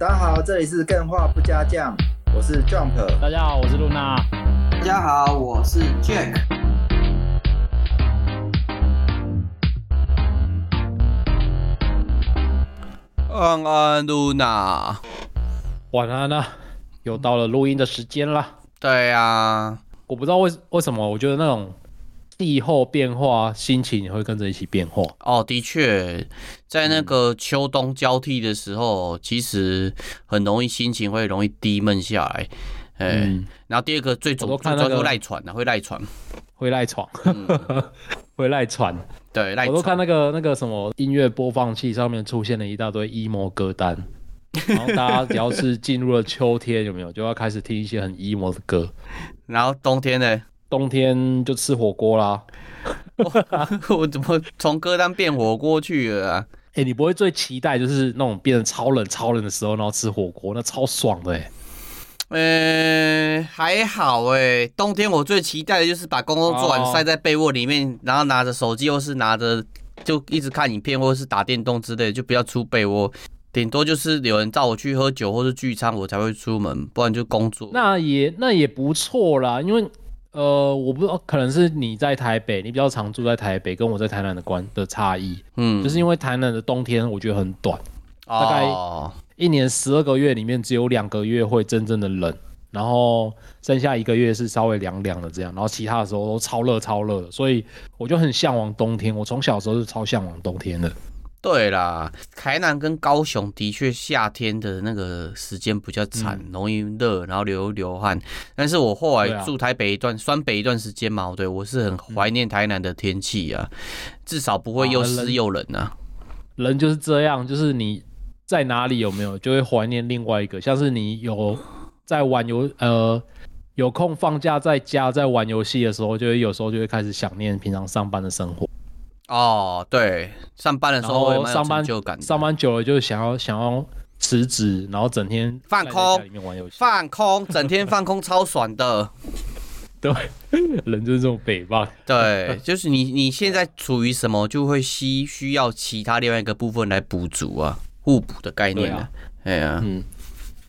大家好，这里是更画不加酱，我是 Jump。大家好，我是露娜。大家好，我是 Jack。安安露娜，晚安啊！又到了录音的时间了。对呀、啊，我不知道为为什么，我觉得那种。气候变化，心情也会跟着一起变化。哦，的确，在那个秋冬交替的时候，嗯、其实很容易心情会容易低闷下来。哎、嗯，然后第二个最主要是会赖床的，会赖床，会赖床，会赖床。对，我都看那个那个什么音乐播放器上面出现了一大堆 emo 歌单，然后大家只要是进入了秋天，有没有就要开始听一些很 emo 的歌？然后冬天呢？冬天就吃火锅啦！我，我怎么从歌单变火锅去了啊？哎、欸，你不会最期待就是那种变得超冷超冷的时候，然后吃火锅，那超爽的哎、欸！呃，还好哎、欸。冬天我最期待的就是把工作做完，塞在被窝里面，然后拿着手机，或是拿着就一直看影片，或者是打电动之类，就不要出被窝。顶多就是有人叫我去喝酒或是聚餐，我才会出门，不然就工作。那也那也不错啦，因为。呃，我不知道，可能是你在台北，你比较常住在台北，跟我在台南的关的差异，嗯，就是因为台南的冬天我觉得很短，哦、大概一年十二个月里面只有两个月会真正的冷，然后剩下一个月是稍微凉凉的这样，然后其他的时候都超热超热的，所以我就很向往冬天，我从小时候就超向往冬天的。对啦，台南跟高雄的确夏天的那个时间比较惨，嗯、容易热，然后流流汗。但是我后来住台北一段，双、啊、北一段时间嘛，对，我是很怀念台南的天气啊，至少不会又湿又冷啊。人，人就是这样，就是你在哪里有没有，就会怀念另外一个。像是你有在玩游，呃，有空放假在家在玩游戏的时候，就会有时候就会开始想念平常上班的生活。哦，对，上班的时候上班就感，上班久了就想要想要辞职，然后整天放空，放空，整天放空，超爽的。对，人就是这种北方。对，就是你你现在处于什么，就会需需要其他另外一个部分来补足啊，互补的概念啊。哎呀、啊，嗯。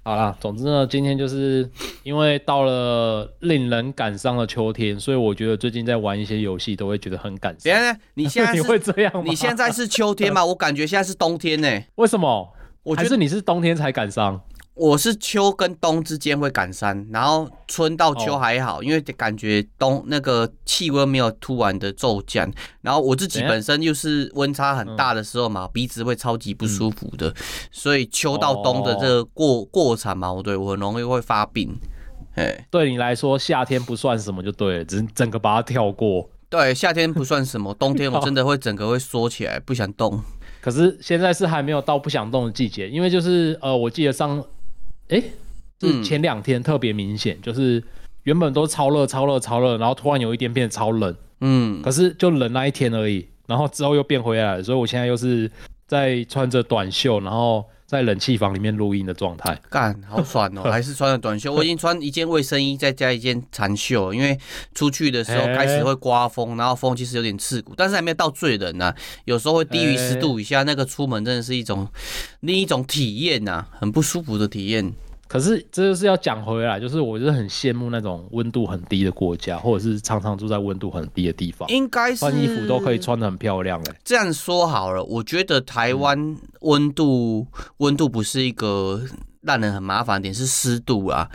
好啦，总之呢，今天就是因为到了令人感伤的秋天，所以我觉得最近在玩一些游戏都会觉得很感伤。别，你现在你会这样吗？你现在是秋天吗？我感觉现在是冬天呢、欸。为什么？我觉得你是冬天才感伤。我是秋跟冬之间会感伤，然后春到秋还好，哦、因为感觉冬那个气温没有突然的骤降，然后我自己本身又是温差很大的时候嘛，嗯、鼻子会超级不舒服的，嗯、所以秋到冬的这个过、哦、过程嘛，我对我很容易会发病。哎，对你来说夏天不算什么就对了，只是整个把它跳过。对，夏天不算什么，冬天我真的会整个会缩起来，不想动。可是现在是还没有到不想动的季节，因为就是呃，我记得上。哎、欸，是前两天特别明显，嗯、就是原本都超热、超热、超热，然后突然有一天变得超冷，嗯，可是就冷那一天而已，然后之后又变回来了，所以我现在又是在穿着短袖，然后在冷气房里面录音的状态。干，好爽哦！还是穿了短袖，我已经穿一件卫生衣，再加一件长袖，因为出去的时候开始会刮风，然后风其实有点刺骨，但是还没有到最冷呢、啊，有时候会低于十度以下，那个出门真的是一种另一种体验呐、啊，很不舒服的体验。可是这就是要讲回来，就是我就是很羡慕那种温度很低的国家，或者是常常住在温度很低的地方，应该是穿衣服都可以穿得很漂亮哎。这样说好了，我觉得台湾温度温、嗯、度不是一个。让人很麻烦的点是湿度啊，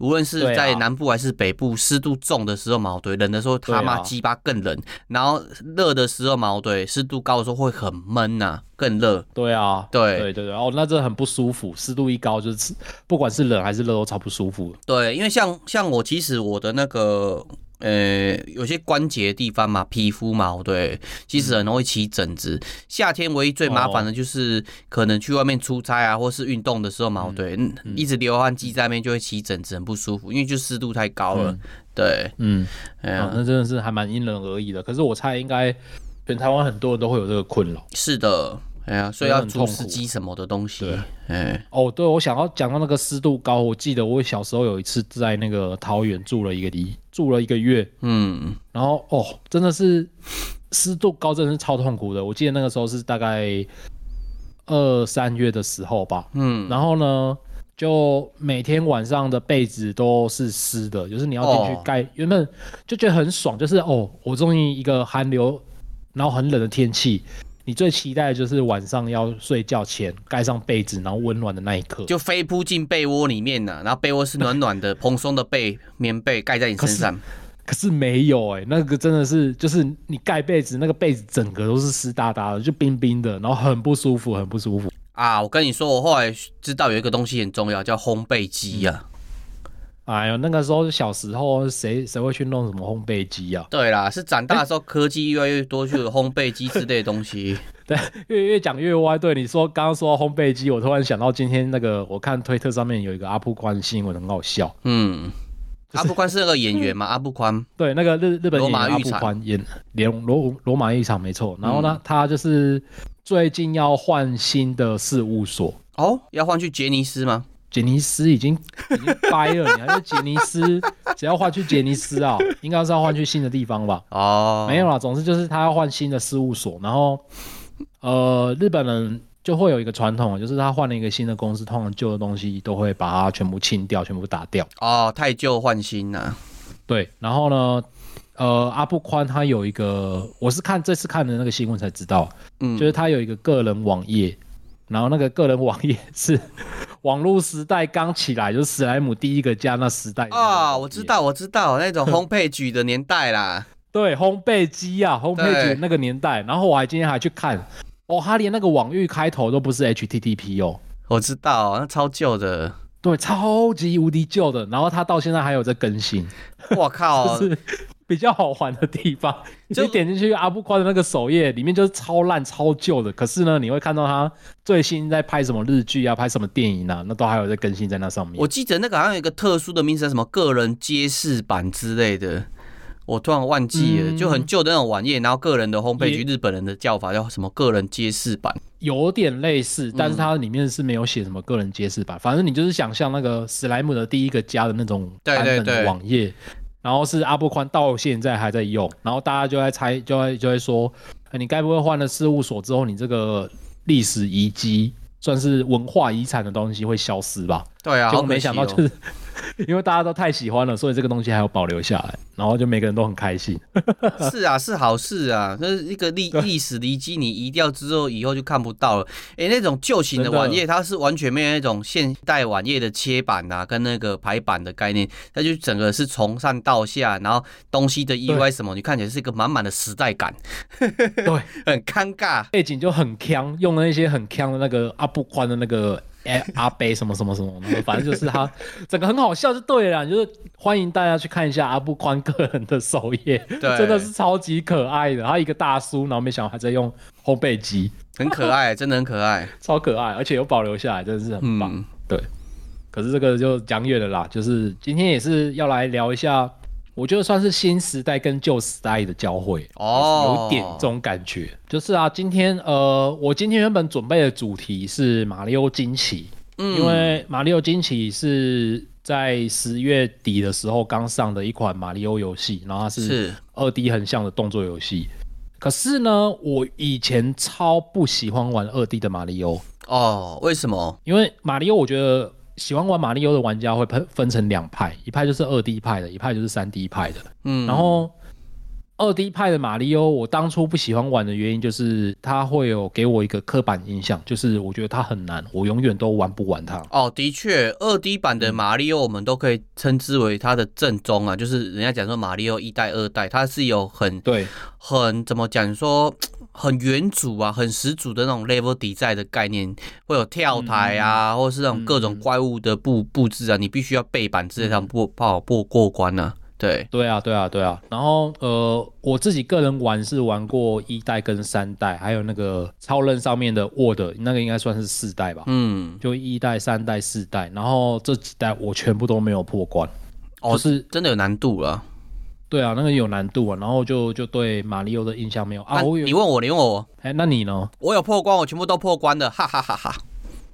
无论是在南部还是北部，湿、啊、度重的时候嘛，对，冷的时候他妈鸡巴更冷，啊、然后热的时候嘛，对，湿度高的时候会很闷呐、啊，更热。对啊，对对对对，哦，那真的很不舒服，湿度一高就是不管是冷还是热都超不舒服。对，因为像像我其实我的那个。呃，有些关节的地方嘛，皮肤嘛，对，其实很容易起疹子。嗯、夏天唯一最麻烦的就是可能去外面出差啊，或是运动的时候嘛，对，嗯嗯、一直流汗积在那边就会起疹子，很不舒服，因为就湿度太高了。嗯、对，嗯，哎呀，那真的是还蛮因人而异的。可是我猜应该全台湾很多人都会有这个困扰。是的。哎呀，所以要除湿机什么的东西。对，哎，哦，对，我想要讲到那个湿度高，我记得我小时候有一次在那个桃园住了一个礼，住了一个月，嗯，然后哦，真的是湿度高，真的是超痛苦的。我记得那个时候是大概，二三月的时候吧，嗯，然后呢，就每天晚上的被子都是湿的，就是你要进去盖，哦、原本就觉得很爽，就是哦，我终于一个寒流，然后很冷的天气，你最期待的就是晚上要睡觉前盖上被子，然后温暖的那一刻，就飞扑进被窝里面啊，然后被窝是暖暖的、蓬松的被棉被盖在你身上。可是没有哎、欸，那个真的是，就是你盖被子，那个被子整个都是湿哒哒的，就冰冰的，然后很不舒服，很不舒服啊！我跟你说，我后来知道有一个东西很重要，叫烘焙机呀。哎呦，那个时候小时候谁谁会去弄什么烘焙机啊？对啦，是长大的时候科技越来越多，就有烘焙机之类的东西。对，越越讲越歪。对，你说刚刚说到烘焙机，我突然想到今天那个，我看推特上面有一个阿布宽新闻，很好笑。嗯。阿布宽是那个演员嘛？阿布宽对，那个日日本演员阿布宽演连罗罗马浴场没错。然后呢，嗯、他就是最近要换新的事务所哦，要换去杰尼斯吗？杰尼斯已经已经掰了，你还是杰尼斯？只要换去杰尼斯啊，应该是要换去新的地方吧？哦，没有啦，总之就是他要换新的事务所。然后呃，日本人。就会有一个传统，就是他换了一个新的公司，通常旧的东西都会把它全部清掉，全部打掉。哦，太旧换新啊。对，然后呢，呃，阿布宽他有一个，我是看这次看的那个新闻才知道，嗯，就是他有一个个人网页，然后那个个人网页是 网络时代刚起来，就是史莱姆第一个加那时代啊、哦，我知道，我知道那种烘焙机的年代啦。对，烘焙机啊，烘焙机那个年代，然后我还今天还去看。哦，他连那个网域开头都不是 HTTP 哦，我知道，那超旧的，对，超级无敌旧的。然后他到现在还有在更新，我靠，就是比较好玩的地方。就你点进去阿布宽的那个首页，里面就是超烂、超旧的。可是呢，你会看到他最新在拍什么日剧啊，拍什么电影啊，那都还有在更新在那上面。我记得那个好像有一个特殊的名称，什么个人揭示版之类的。我突然忘记了，嗯、就很旧的那种网页，然后个人的烘焙局，日本人的叫法叫什么个人揭示版，有点类似，但是它里面是没有写什么个人揭示版，嗯、反正你就是想象那个史莱姆的第一个家的那种版本的网页，然后是阿布宽到现在还在用，然后大家就在猜，就会就会说，你该不会换了事务所之后，你这个历史遗迹算是文化遗产的东西会消失吧？对啊，结果没想到就是。因为大家都太喜欢了，所以这个东西还要保留下来，然后就每个人都很开心。是啊，是好事啊，那是一个历历史遗迹，你移掉之后，以后就看不到了。哎、欸，那种旧型的网页，它是完全没有那种现代网页的切板啊，跟那个排版的概念，它就整个是从上到下，然后东西的意外什么，你看起来是一个满满的时代感。对，很尴尬，背景就很锵，用了一些很锵的那个阿布宽的那个。哎，阿贝什么什么什么，反正就是他整个很好笑就对了，就是欢迎大家去看一下阿布宽个人的首页，对，真的是超级可爱的。他一个大叔，然后没想到还在用烘焙机，很可爱，真的很可爱，超可爱，而且有保留下来，真的是很棒。嗯、对，可是这个就讲远了啦，就是今天也是要来聊一下。我觉得算是新时代跟旧时代的交汇哦，有点这种感觉。就是啊，今天呃，我今天原本准备的主题是马里奥惊奇，嗯，因为马里奥惊奇是在十月底的时候刚上的一款马里奥游戏，然后它是二 D 横向的动作游戏。可是呢，我以前超不喜欢玩二 D 的马里奥哦，为什么？因为马里奥我觉得。喜欢玩马里奥的玩家会分分成两派，一派就是二 D 派的，一派就是三 D 派的。嗯，然后二 D 派的马里奥，我当初不喜欢玩的原因就是它会有给我一个刻板印象，就是我觉得它很难，我永远都玩不完它。哦，的确，二 D 版的马里奥我们都可以称之为它的正宗啊，就是人家讲说马里奥一代、二代，它是有很对，很怎么讲说。很原祖啊，很十足的那种 level design 的概念，会有跳台啊，嗯、或者是那种各种怪物的布布置啊，你必须要背板之类的不不好过过关呢、啊。对，对啊，对啊，对啊。然后呃，我自己个人玩是玩过一代跟三代，还有那个超人上面的 Word，那个应该算是四代吧。嗯，就一代、三代、四代，然后这几代我全部都没有破关，哦，是真的有难度了。对啊，那个有难度啊，然后就就对马里奥的印象没有啊。我你问我，你问我，哎，那你呢？我有破关，我全部都破关的，哈哈哈哈。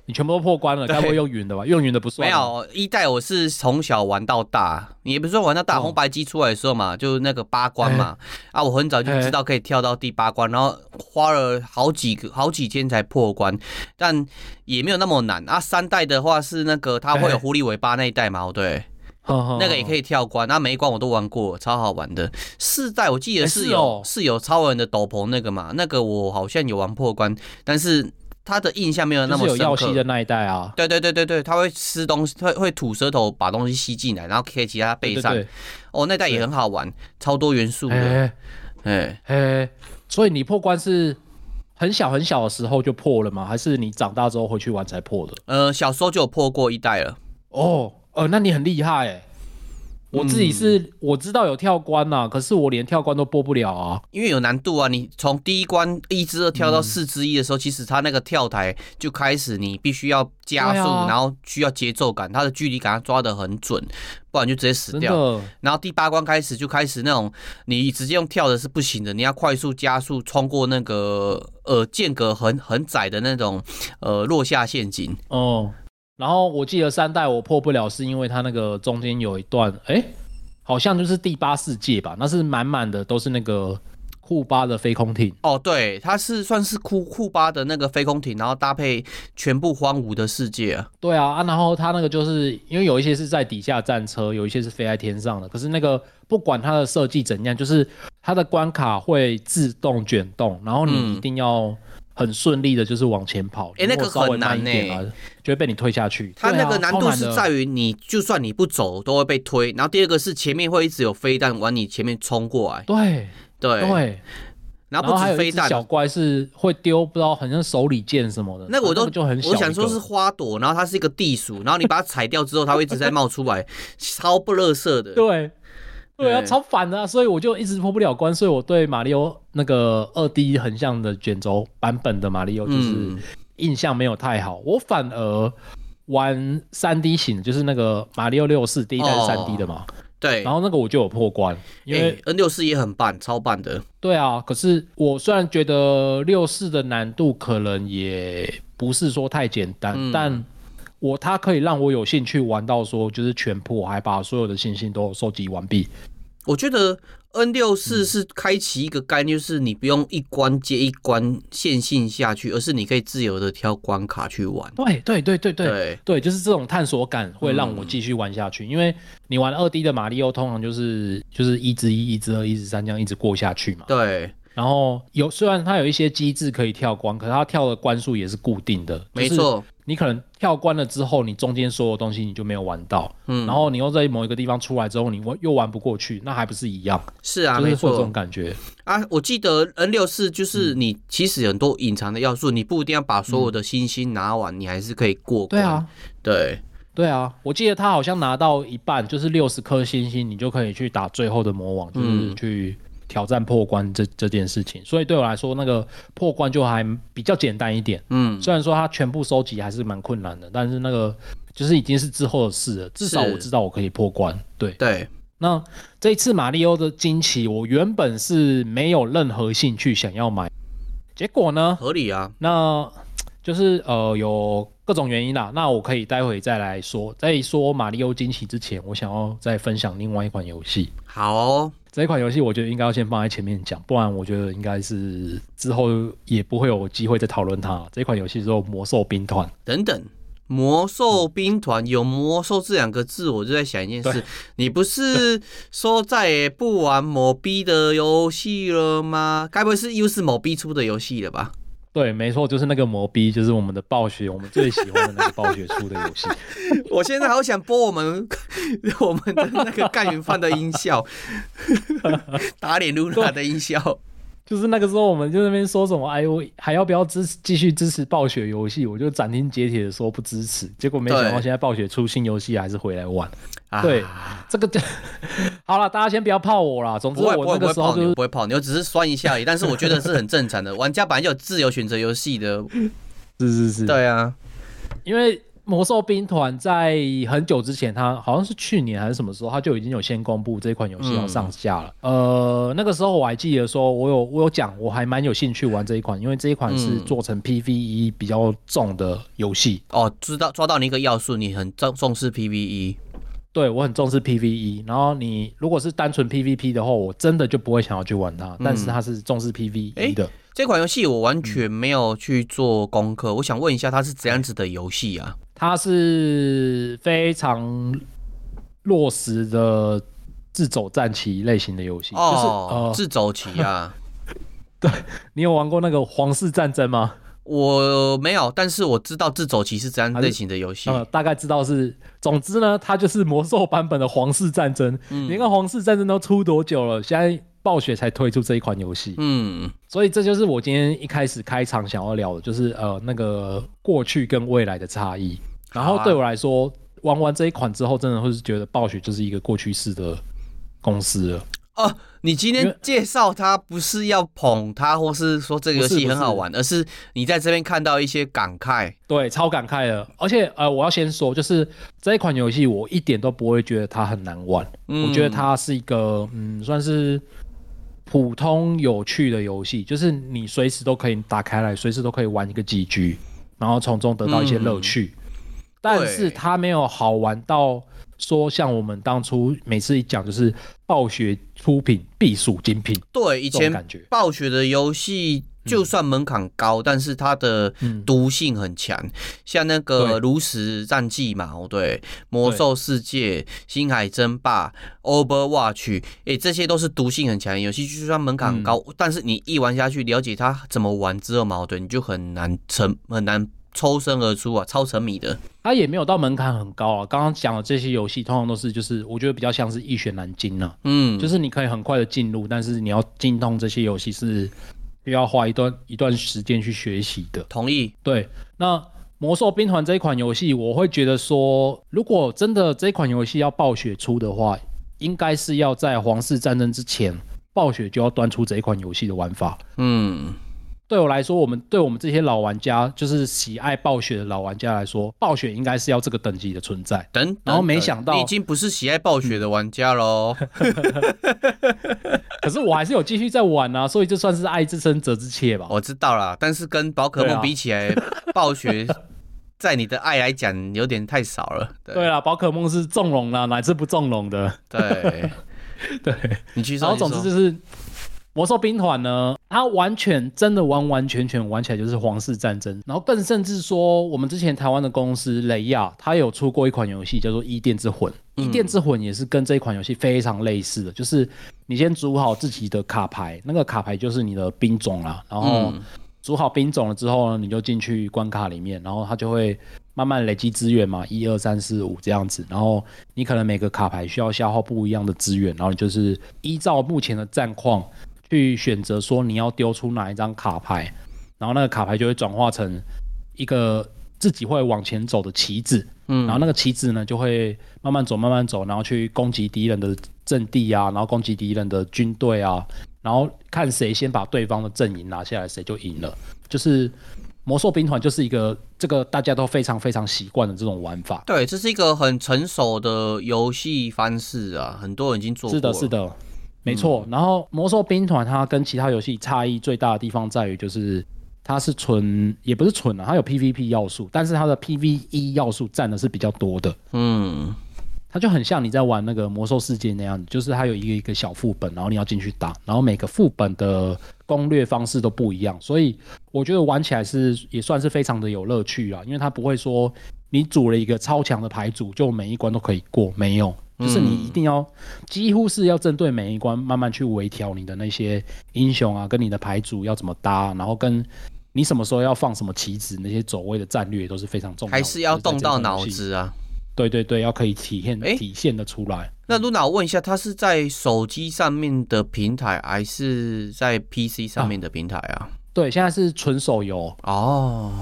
你全部都破关了，该不会用云的吧？用云的不算。没有一代，我是从小玩到大，你也不是说玩到大。红白机出来的时候嘛，就是那个八关嘛。啊，我很早就知道可以跳到第八关，然后花了好几个好几天才破关，但也没有那么难。啊，三代的话是那个它会有狐狸尾巴那一代嘛？对，那个也可以跳关。那每一关我都玩过，超好玩的。四代我记得是有是有超人的斗篷那个嘛？那个我好像有玩破关，但是。他的印象没有那么深刻。有药吸的那一代啊，对对对对对，他会吃东西，会会吐舌头把东西吸进来，然后可以骑在他背上。哦，那代也很好玩，超多元素的。哎哎哎，所以你破关是很小很小的时候就破了吗？还是你长大之后回去玩才破的？呃，小时候就有破过一代了。哦，呃，那你很厉害哎。我自己是、嗯、我知道有跳关呐，可是我连跳关都播不了啊，因为有难度啊。你从第一关一之二跳到四之一的时候，嗯、其实它那个跳台就开始，你必须要加速，啊、然后需要节奏感，它的距离感抓得很准，不然就直接死掉。然后第八关开始就开始那种，你直接用跳的是不行的，你要快速加速冲过那个呃间隔很很窄的那种呃落下陷阱哦。然后我记得三代我破不了，是因为它那个中间有一段，哎，好像就是第八世界吧，那是满满的都是那个库巴的飞空艇。哦，对，它是算是库库巴的那个飞空艇，然后搭配全部荒芜的世界啊。对啊，啊，然后它那个就是因为有一些是在底下战车，有一些是飞在天上的，可是那个不管它的设计怎样，就是它的关卡会自动卷动，然后你一定要、嗯。很顺利的，就是往前跑。哎、欸，那个很难呢、欸，就会被你推下去。它那个难度是在于，你就算你不走，都会被推。然后第二个是前面会一直有飞弹往你前面冲过来。对对对。然后不止飞弹，小怪是会丢，不知道好像手里剑什么的。那个我都就很小，我想说是花朵，然后它是一个地鼠，然后你把它踩掉之后，它会一直在冒出来，超不乐色的。对。对啊，超烦的，所以我就一直破不了关。所以我对马里奥那个二 D 横向的卷轴版本的马里奥就是印象没有太好。我反而玩三 D 型，就是那个马里奥六四第一代是三 D 的嘛。对，然后那个我就有破关，因为 N 六四也很棒，超棒的。对啊，可是我虽然觉得六四的难度可能也不是说太简单，但我它可以让我有兴趣玩到说就是全破，还把所有的星星都收集完毕。我觉得 N 六四是开启一个概念，就是你不用一关接一关线性下去，而是你可以自由的挑关卡去玩。对对对对对对，就是这种探索感会让我继续玩下去。嗯、因为你玩二 D 的马里奥，通常就是就是一之一、一之二、一之三这样一直过下去嘛。对。然后有虽然它有一些机制可以跳关，可是它跳的关数也是固定的。没错。你可能跳关了之后，你中间所有东西你就没有玩到，嗯，然后你又在某一个地方出来之后，你又玩不过去，那还不是一样？是啊，没错，这种感觉啊。我记得 N 六四就是你其实很多隐藏的要素，嗯，你不一定要把所有的星星拿完，嗯，你还是可以过关。对啊，对，对啊。我记得他好像拿到一半，就是六十颗星星，你就可以去打最后的魔王，就是去。挑战破关这这件事情，所以对我来说，那个破关就还比较简单一点。嗯，虽然说它全部收集还是蛮困难的，但是那个就是已经是之后的事了。至少我知道我可以破关。对对。那这一次马里奥的惊奇，我原本是没有任何兴趣想要买，结果呢？合理啊。那就是呃有各种原因啦。那我可以待会再来说。在说马里奥惊奇之前，我想要再分享另外一款游戏。好哦。这一款游戏我觉得应该要先放在前面讲，不然我觉得应该是之后也不会有机会再讨论它。这款游戏叫魔兽兵团等等，魔兽兵团有魔兽这两个字，我就在想一件事，你不是 说再也不玩某 B 的游戏了吗？该不会是又是某 B 出的游戏了吧？对，没错，就是那个魔逼，就是我们的暴雪，我们最喜欢的那个暴雪出的游戏。我现在好想播我们 我们的那个干云饭的音效，打脸露娜的音效。就是那个时候，我们就在那边说什么，哎呦，还要不要支持继续支持暴雪游戏？我就斩钉截铁的说不支持。结果没想到现在暴雪出新游戏，还是回来玩。对，这个就 好了，大家先不要泡我啦。总之我那个时候就不会泡你，我只是酸一下而已。但是我觉得是很正常的，玩家本来就有自由选择游戏的。是是是，对啊，因为魔兽兵团在很久之前，它好像是去年还是什么时候，它就已经有先公布这款游戏要上架了。嗯、呃，那个时候我还记得说，我有我有讲，我还蛮有兴趣玩这一款，因为这一款是做成 PVE 比较重的游戏。哦，知道抓到你一个要素，你很重重视 PVE。对，我很重视 PVE，然后你如果是单纯 PVP 的话，我真的就不会想要去玩它。嗯、但是它是重视 PVE 的。这款游戏我完全没有去做功课，嗯、我想问一下，它是怎样子的游戏啊？它是非常落实的自走战棋类型的游戏，哦、就是呃自走棋啊。对，你有玩过那个皇室战争吗？我没有，但是我知道自走棋是怎样类型的游戏，呃，大概知道是。总之呢，它就是魔兽版本的皇室战争。嗯，你看皇室战争都出多久了？现在暴雪才推出这一款游戏。嗯，所以这就是我今天一开始开场想要聊的，就是呃那个过去跟未来的差异。然后对我来说，啊、玩完这一款之后，真的会是觉得暴雪就是一个过去式的公司了。哦，你今天介绍它不是要捧它，或是说这个游戏很好玩，而是你在这边看到一些感慨，对，超感慨的。而且呃，我要先说，就是这一款游戏我一点都不会觉得它很难玩，嗯、我觉得它是一个嗯，算是普通有趣的游戏，就是你随时都可以打开来，随时都可以玩一个几局，然后从中得到一些乐趣。嗯、但是它没有好玩到。说像我们当初每次一讲，就是暴雪出品必属精品。对，以前感觉暴雪的游戏就算门槛高，嗯、但是它的毒性很强。嗯、像那个炉石战记嘛，对，魔兽世界、星海争霸、Overwatch，哎、欸，这些都是毒性很强的游戏。就算门槛高，嗯、但是你一玩下去，了解它怎么玩之后嘛，对，你就很难成，很难。抽身而出啊，超沉迷的。它也没有到门槛很高啊。刚刚讲的这些游戏，通常都是就是我觉得比较像是易学难精啊。嗯，就是你可以很快的进入，但是你要精通这些游戏是需要花一段一段时间去学习的。同意。对，那魔兽兵团这一款游戏，我会觉得说，如果真的这款游戏要暴雪出的话，应该是要在皇室战争之前，暴雪就要端出这一款游戏的玩法。嗯。对我来说，我们对我们这些老玩家，就是喜爱暴雪的老玩家来说，暴雪应该是要这个等级的存在。等，等，然后没想到你已经不是喜爱暴雪的玩家喽。可是我还是有继续在玩啊，所以这算是爱之深责之切吧。我知道啦，但是跟宝可梦比起来，啊、暴雪在你的爱来讲有点太少了。对啊，宝可梦是纵容啦，乃至不纵容的。对，对，你继续说。然后总之就是。魔兽兵团呢，它完全真的完完全全玩起来就是皇室战争，然后更甚至说，我们之前台湾的公司雷亚，它有出过一款游戏叫做《伊甸之魂》，嗯，《伊甸之魂》也是跟这一款游戏非常类似的，就是你先组好自己的卡牌，那个卡牌就是你的兵种啦，然后组好兵种了之后呢，你就进去关卡里面，然后它就会慢慢累积资源嘛，一二三四五这样子，然后你可能每个卡牌需要消耗不一样的资源，然后你就是依照目前的战况。去选择说你要丢出哪一张卡牌，然后那个卡牌就会转化成一个自己会往前走的棋子，嗯，然后那个棋子呢就会慢慢走，慢慢走，然后去攻击敌人的阵地啊，然后攻击敌人的军队啊，然后看谁先把对方的阵营拿下来，谁就赢了。就是魔兽兵团就是一个这个大家都非常非常习惯的这种玩法。对，这是一个很成熟的游戏方式啊，很多人已经做过。是的，是的。没错，然后魔兽兵团它跟其他游戏差异最大的地方在于，就是它是纯也不是纯啊，它有 PVP 要素，但是它的 PVE 要素占的是比较多的。嗯，它就很像你在玩那个魔兽世界那样，就是它有一个一个小副本，然后你要进去打，然后每个副本的攻略方式都不一样，所以我觉得玩起来是也算是非常的有乐趣啊，因为它不会说你组了一个超强的牌组，就每一关都可以过，没有。就是你一定要，几乎是要针对每一关慢慢去微调你的那些英雄啊，跟你的牌组要怎么搭，然后跟你什么时候要放什么棋子，那些走位的战略都是非常重要的，还是要动到脑子啊？对对对，要可以体现、欸、体现的出来。那露娜，我问一下，它是在手机上面的平台，还是在 PC 上面的平台啊？啊对，现在是纯手游哦。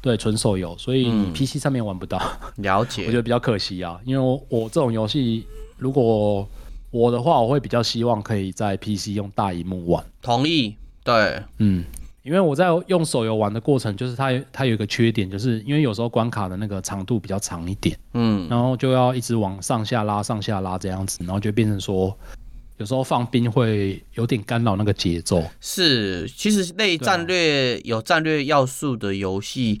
对，纯手游，所以 PC 上面玩不到。嗯、了解，我觉得比较可惜啊，因为我，我这种游戏，如果我的话，我会比较希望可以在 PC 用大荧幕玩。同意，对，嗯，因为我在用手游玩的过程，就是它它有一个缺点，就是因为有时候关卡的那个长度比较长一点，嗯，然后就要一直往上下拉、上下拉这样子，然后就变成说。有时候放兵会有点干扰那个节奏。是，其实类战略有战略要素的游戏，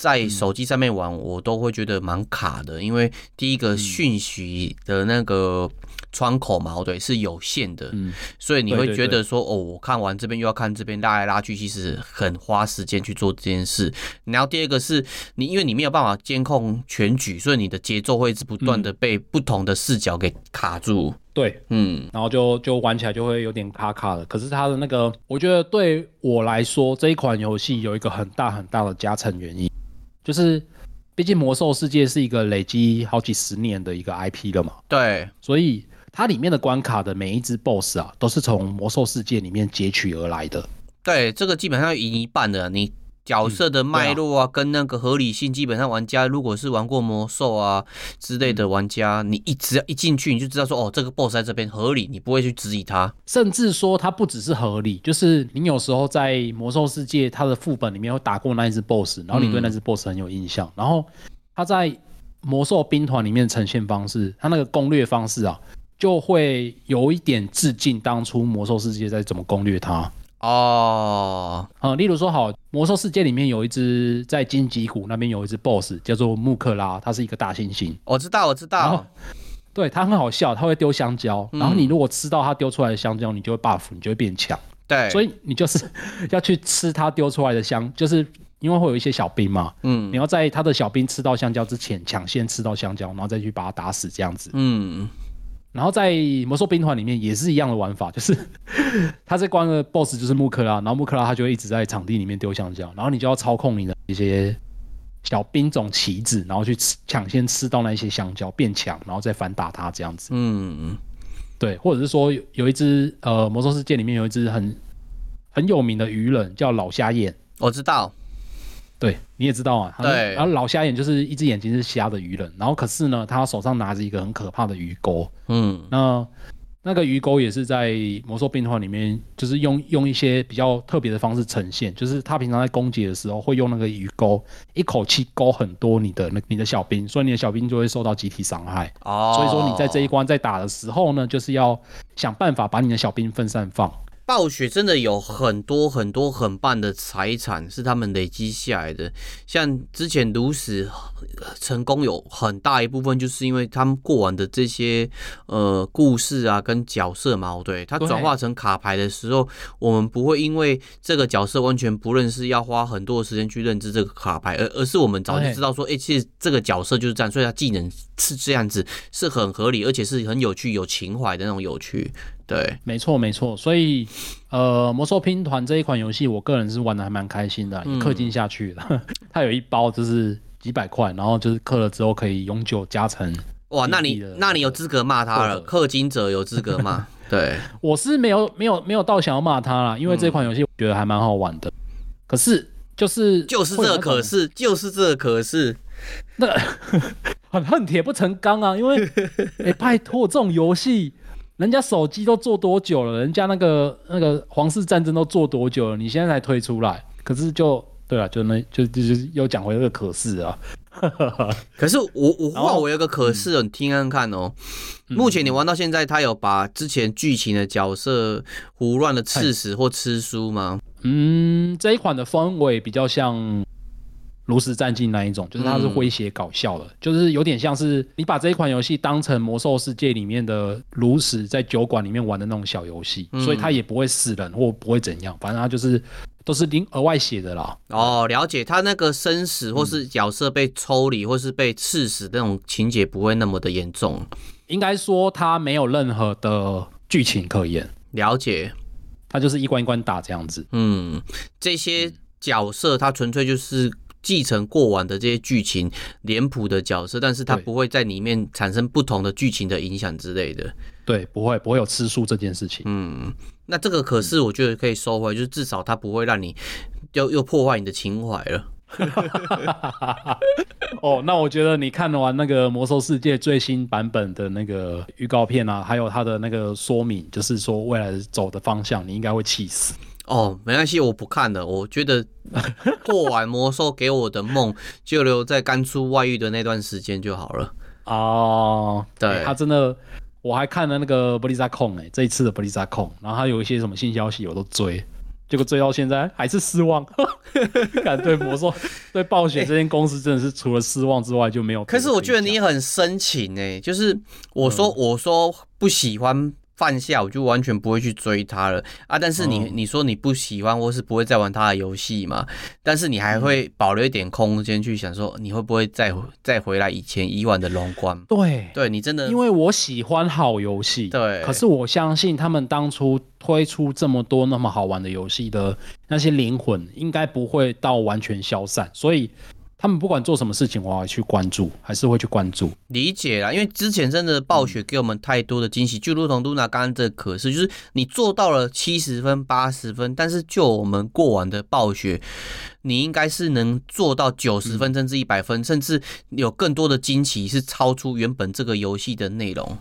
在手机上面玩，我都会觉得蛮卡的，因为第一个讯息的那个。窗口嘛，对，是有限的，嗯，所以你会觉得说，哦，我看完这边又要看这边，拉来拉去，其实很花时间去做这件事。然后第二个是你，因为你没有办法监控全局，所以你的节奏会一直不断的被不同的视角给卡住。对，嗯，然后就就玩起来就会有点卡卡的。可是它的那个，我觉得对我来说，这一款游戏有一个很大很大的加成原因，就是。毕竟魔兽世界是一个累积好几十年的一个 IP 了嘛，对，所以它里面的关卡的每一只 BOSS 啊，都是从魔兽世界里面截取而来的。对，这个基本上赢一半的你。角色的脉络啊，跟那个合理性，基本上玩家如果是玩过魔兽啊之类的玩家，你一直一进去你就知道说，哦，这个 BOSS 在这边合理，你不会去质疑它。甚至说它不只是合理，就是你有时候在魔兽世界它的副本里面会打过那一只 BOSS，然后你对那只 BOSS 很有印象，然后它在魔兽兵团里面呈现方式，它那个攻略方式啊，就会有一点致敬当初魔兽世界在怎么攻略它。哦，嗯，例如说，好，魔兽世界里面有一只在荆棘谷那边有一只 BOSS 叫做穆克拉，它是一个大猩猩。我知道，我知道。对，它很好笑，它会丢香蕉，然后你如果吃到它丢出来的香蕉，你就会 buff，你就会变强。对，所以你就是 要去吃它丢出来的香，就是因为会有一些小兵嘛，嗯，你要在他的小兵吃到香蕉之前抢先吃到香蕉，然后再去把他打死，这样子。嗯。然后在魔兽兵团里面也是一样的玩法，就是 他这关的 BOSS 就是穆克拉，然后穆克拉他就会一直在场地里面丢香蕉，然后你就要操控你的一些小兵种棋子，然后去吃抢先吃到那些香蕉变强，然后再反打他这样子。嗯，对，或者是说有有一只呃魔兽世界里面有一只很很有名的鱼人叫老虾眼，我知道。对，你也知道啊。对。然后老瞎眼就是一只眼睛是瞎的鱼人，然后可是呢，他手上拿着一个很可怕的鱼钩。嗯。那那个鱼钩也是在魔兽兵团里面，就是用用一些比较特别的方式呈现，就是他平常在攻击的时候会用那个鱼钩一口气勾很多你的那你的小兵，所以你的小兵就会受到集体伤害。哦。所以说你在这一关在打的时候呢，就是要想办法把你的小兵分散放。暴雪真的有很多很多很棒的财产是他们累积下来的，像之前炉石成功有很大一部分就是因为他们过往的这些呃故事啊跟角色嘛，对，它转化成卡牌的时候，我们不会因为这个角色完全不认识，要花很多的时间去认知这个卡牌，而而是我们早就知道说，哎，其实这个角色就是这样，所以他技能是这样子，是很合理，而且是很有趣、有情怀的那种有趣。对，没错没错，所以呃，魔兽拼团这一款游戏，我个人是玩的还蛮开心的，氪金下去了。嗯、它有一包就是几百块，然后就是氪了之后可以永久加成。哇，那你那你有资格骂他了，氪金者有资格骂。对，我是没有没有没有到想要骂他啦，因为这款游戏我觉得还蛮好玩的。可是就是就是这可是就是这可是，那 很恨铁不成钢啊，因为哎、欸，拜托这种游戏。人家手机都做多久了？人家那个那个皇室战争都做多久了？你现在才推出来，可是就对啊，就那就就是又讲回那个可是啊。可是我我话我有个可是，嗯、你听看看哦。目前你玩到现在，他有把之前剧情的角色胡乱的刺死或吃书吗？嗯，这一款的氛围比较像。炉石战记那一种，就是它是诙谐搞笑的，嗯、就是有点像是你把这一款游戏当成魔兽世界里面的炉石在酒馆里面玩的那种小游戏，嗯、所以它也不会死人或不会怎样，反正它就是都是另额外写的啦。哦，了解，它那个生死或是角色被抽离或是被刺死那种情节不会那么的严重，应该说它没有任何的剧情可言。了解，它就是一关一关打这样子。嗯，这些角色它纯粹就是。继承过往的这些剧情脸谱的角色，但是它不会在里面产生不同的剧情的影响之类的。对，不会，不会有吃素这件事情。嗯，那这个可是我觉得可以收回，就是至少它不会让你又又破坏你的情怀了。哦，那我觉得你看完那个《魔兽世界》最新版本的那个预告片啊，还有它的那个说明，就是说未来走的方向，你应该会气死。哦，没关系，我不看了。我觉得 过完魔兽给我的梦，就留在刚出外遇的那段时间就好了。哦，对，欸、他真的，我还看了那个布丽萨控哎，这一次的布丽萨控，然后他有一些什么新消息我都追，结果追到现在还是失望。敢对魔兽、对暴雪这间公司真的是除了失望之外就没有。可是我觉得你很深情哎，就是我说、嗯、我说不喜欢。放下我就完全不会去追他了啊！但是你、嗯、你说你不喜欢或是不会再玩他的游戏嘛？但是你还会保留一点空间去想说你会不会再再回来以前以往的荣光？对，对你真的，因为我喜欢好游戏，对。可是我相信他们当初推出这么多那么好玩的游戏的那些灵魂，应该不会到完全消散，所以。他们不管做什么事情，我要去关注，还是会去关注。理解啦，因为之前真的暴雪给我们太多的惊喜，嗯、就如同露娜刚刚这个可是，就是你做到了七十分、八十分，但是就我们过往的暴雪，你应该是能做到九十分甚至一百分，嗯、甚至有更多的惊喜是超出原本这个游戏的内容。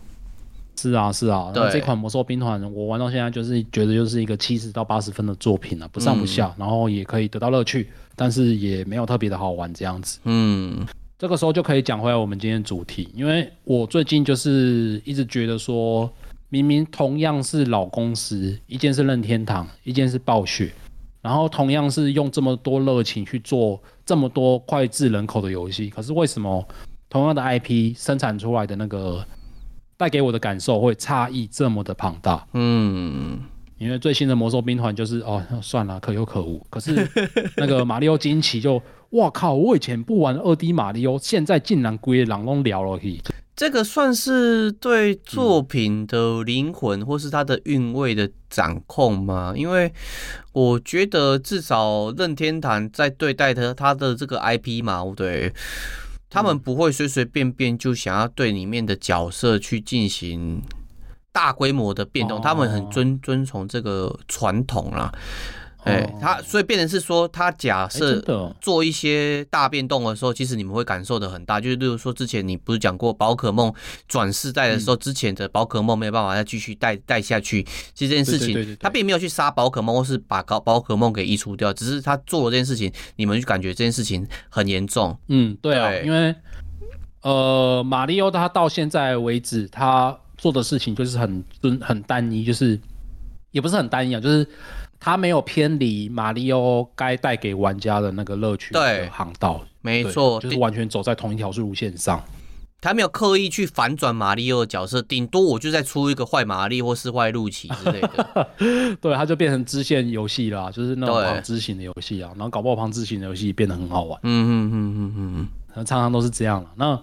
是啊，是啊，那，这款魔兽兵团我玩到现在就是觉得就是一个七十到八十分的作品了，不上不下，嗯、然后也可以得到乐趣。但是也没有特别的好玩这样子，嗯，这个时候就可以讲回来我们今天主题，因为我最近就是一直觉得说，明明同样是老公司，一件是任天堂，一件是暴雪，然后同样是用这么多热情去做这么多脍炙人口的游戏，可是为什么同样的 IP 生产出来的那个带给我的感受会差异这么的庞大？嗯。因为最新的魔兽兵团就是哦，算了，可有可无。可是那个马里奥惊奇就，哇靠！我以前不玩二 D 马里奥，现在竟然归狼龙聊了。这个算是对作品的灵魂或是它的韵味的掌控吗？因为我觉得至少任天堂在对待的他的这个 IP 嘛，对，他们不会随随便便就想要对里面的角色去进行。大规模的变动，他们很遵遵从这个传统啦。哎，他所以变成是说，他假设做一些大变动的时候，其实你们会感受的很大。就是例如说，之前你不是讲过宝可梦转世代的时候，之前的宝可梦没有办法再继续带带下去。其实这件事情，他并没有去杀宝可梦，或是把高宝可梦给移除掉，只是他做了这件事情，你们就感觉这件事情很严重。嗯，对啊，因为呃，马里奥他到现在为止，他。做的事情就是很很单一，就是也不是很单一啊，就是他没有偏离马里奥该带给玩家的那个乐趣的航道，没错，就是完全走在同一条路线上。他没有刻意去反转马里奥的角色，顶多我就再出一个坏玛丽或是坏路奇之类的。对，他就变成支线游戏啦，就是那种旁支型的游戏啊，然后搞不好旁支型的游戏变得很好玩。嗯嗯嗯嗯嗯，常常都是这样了。那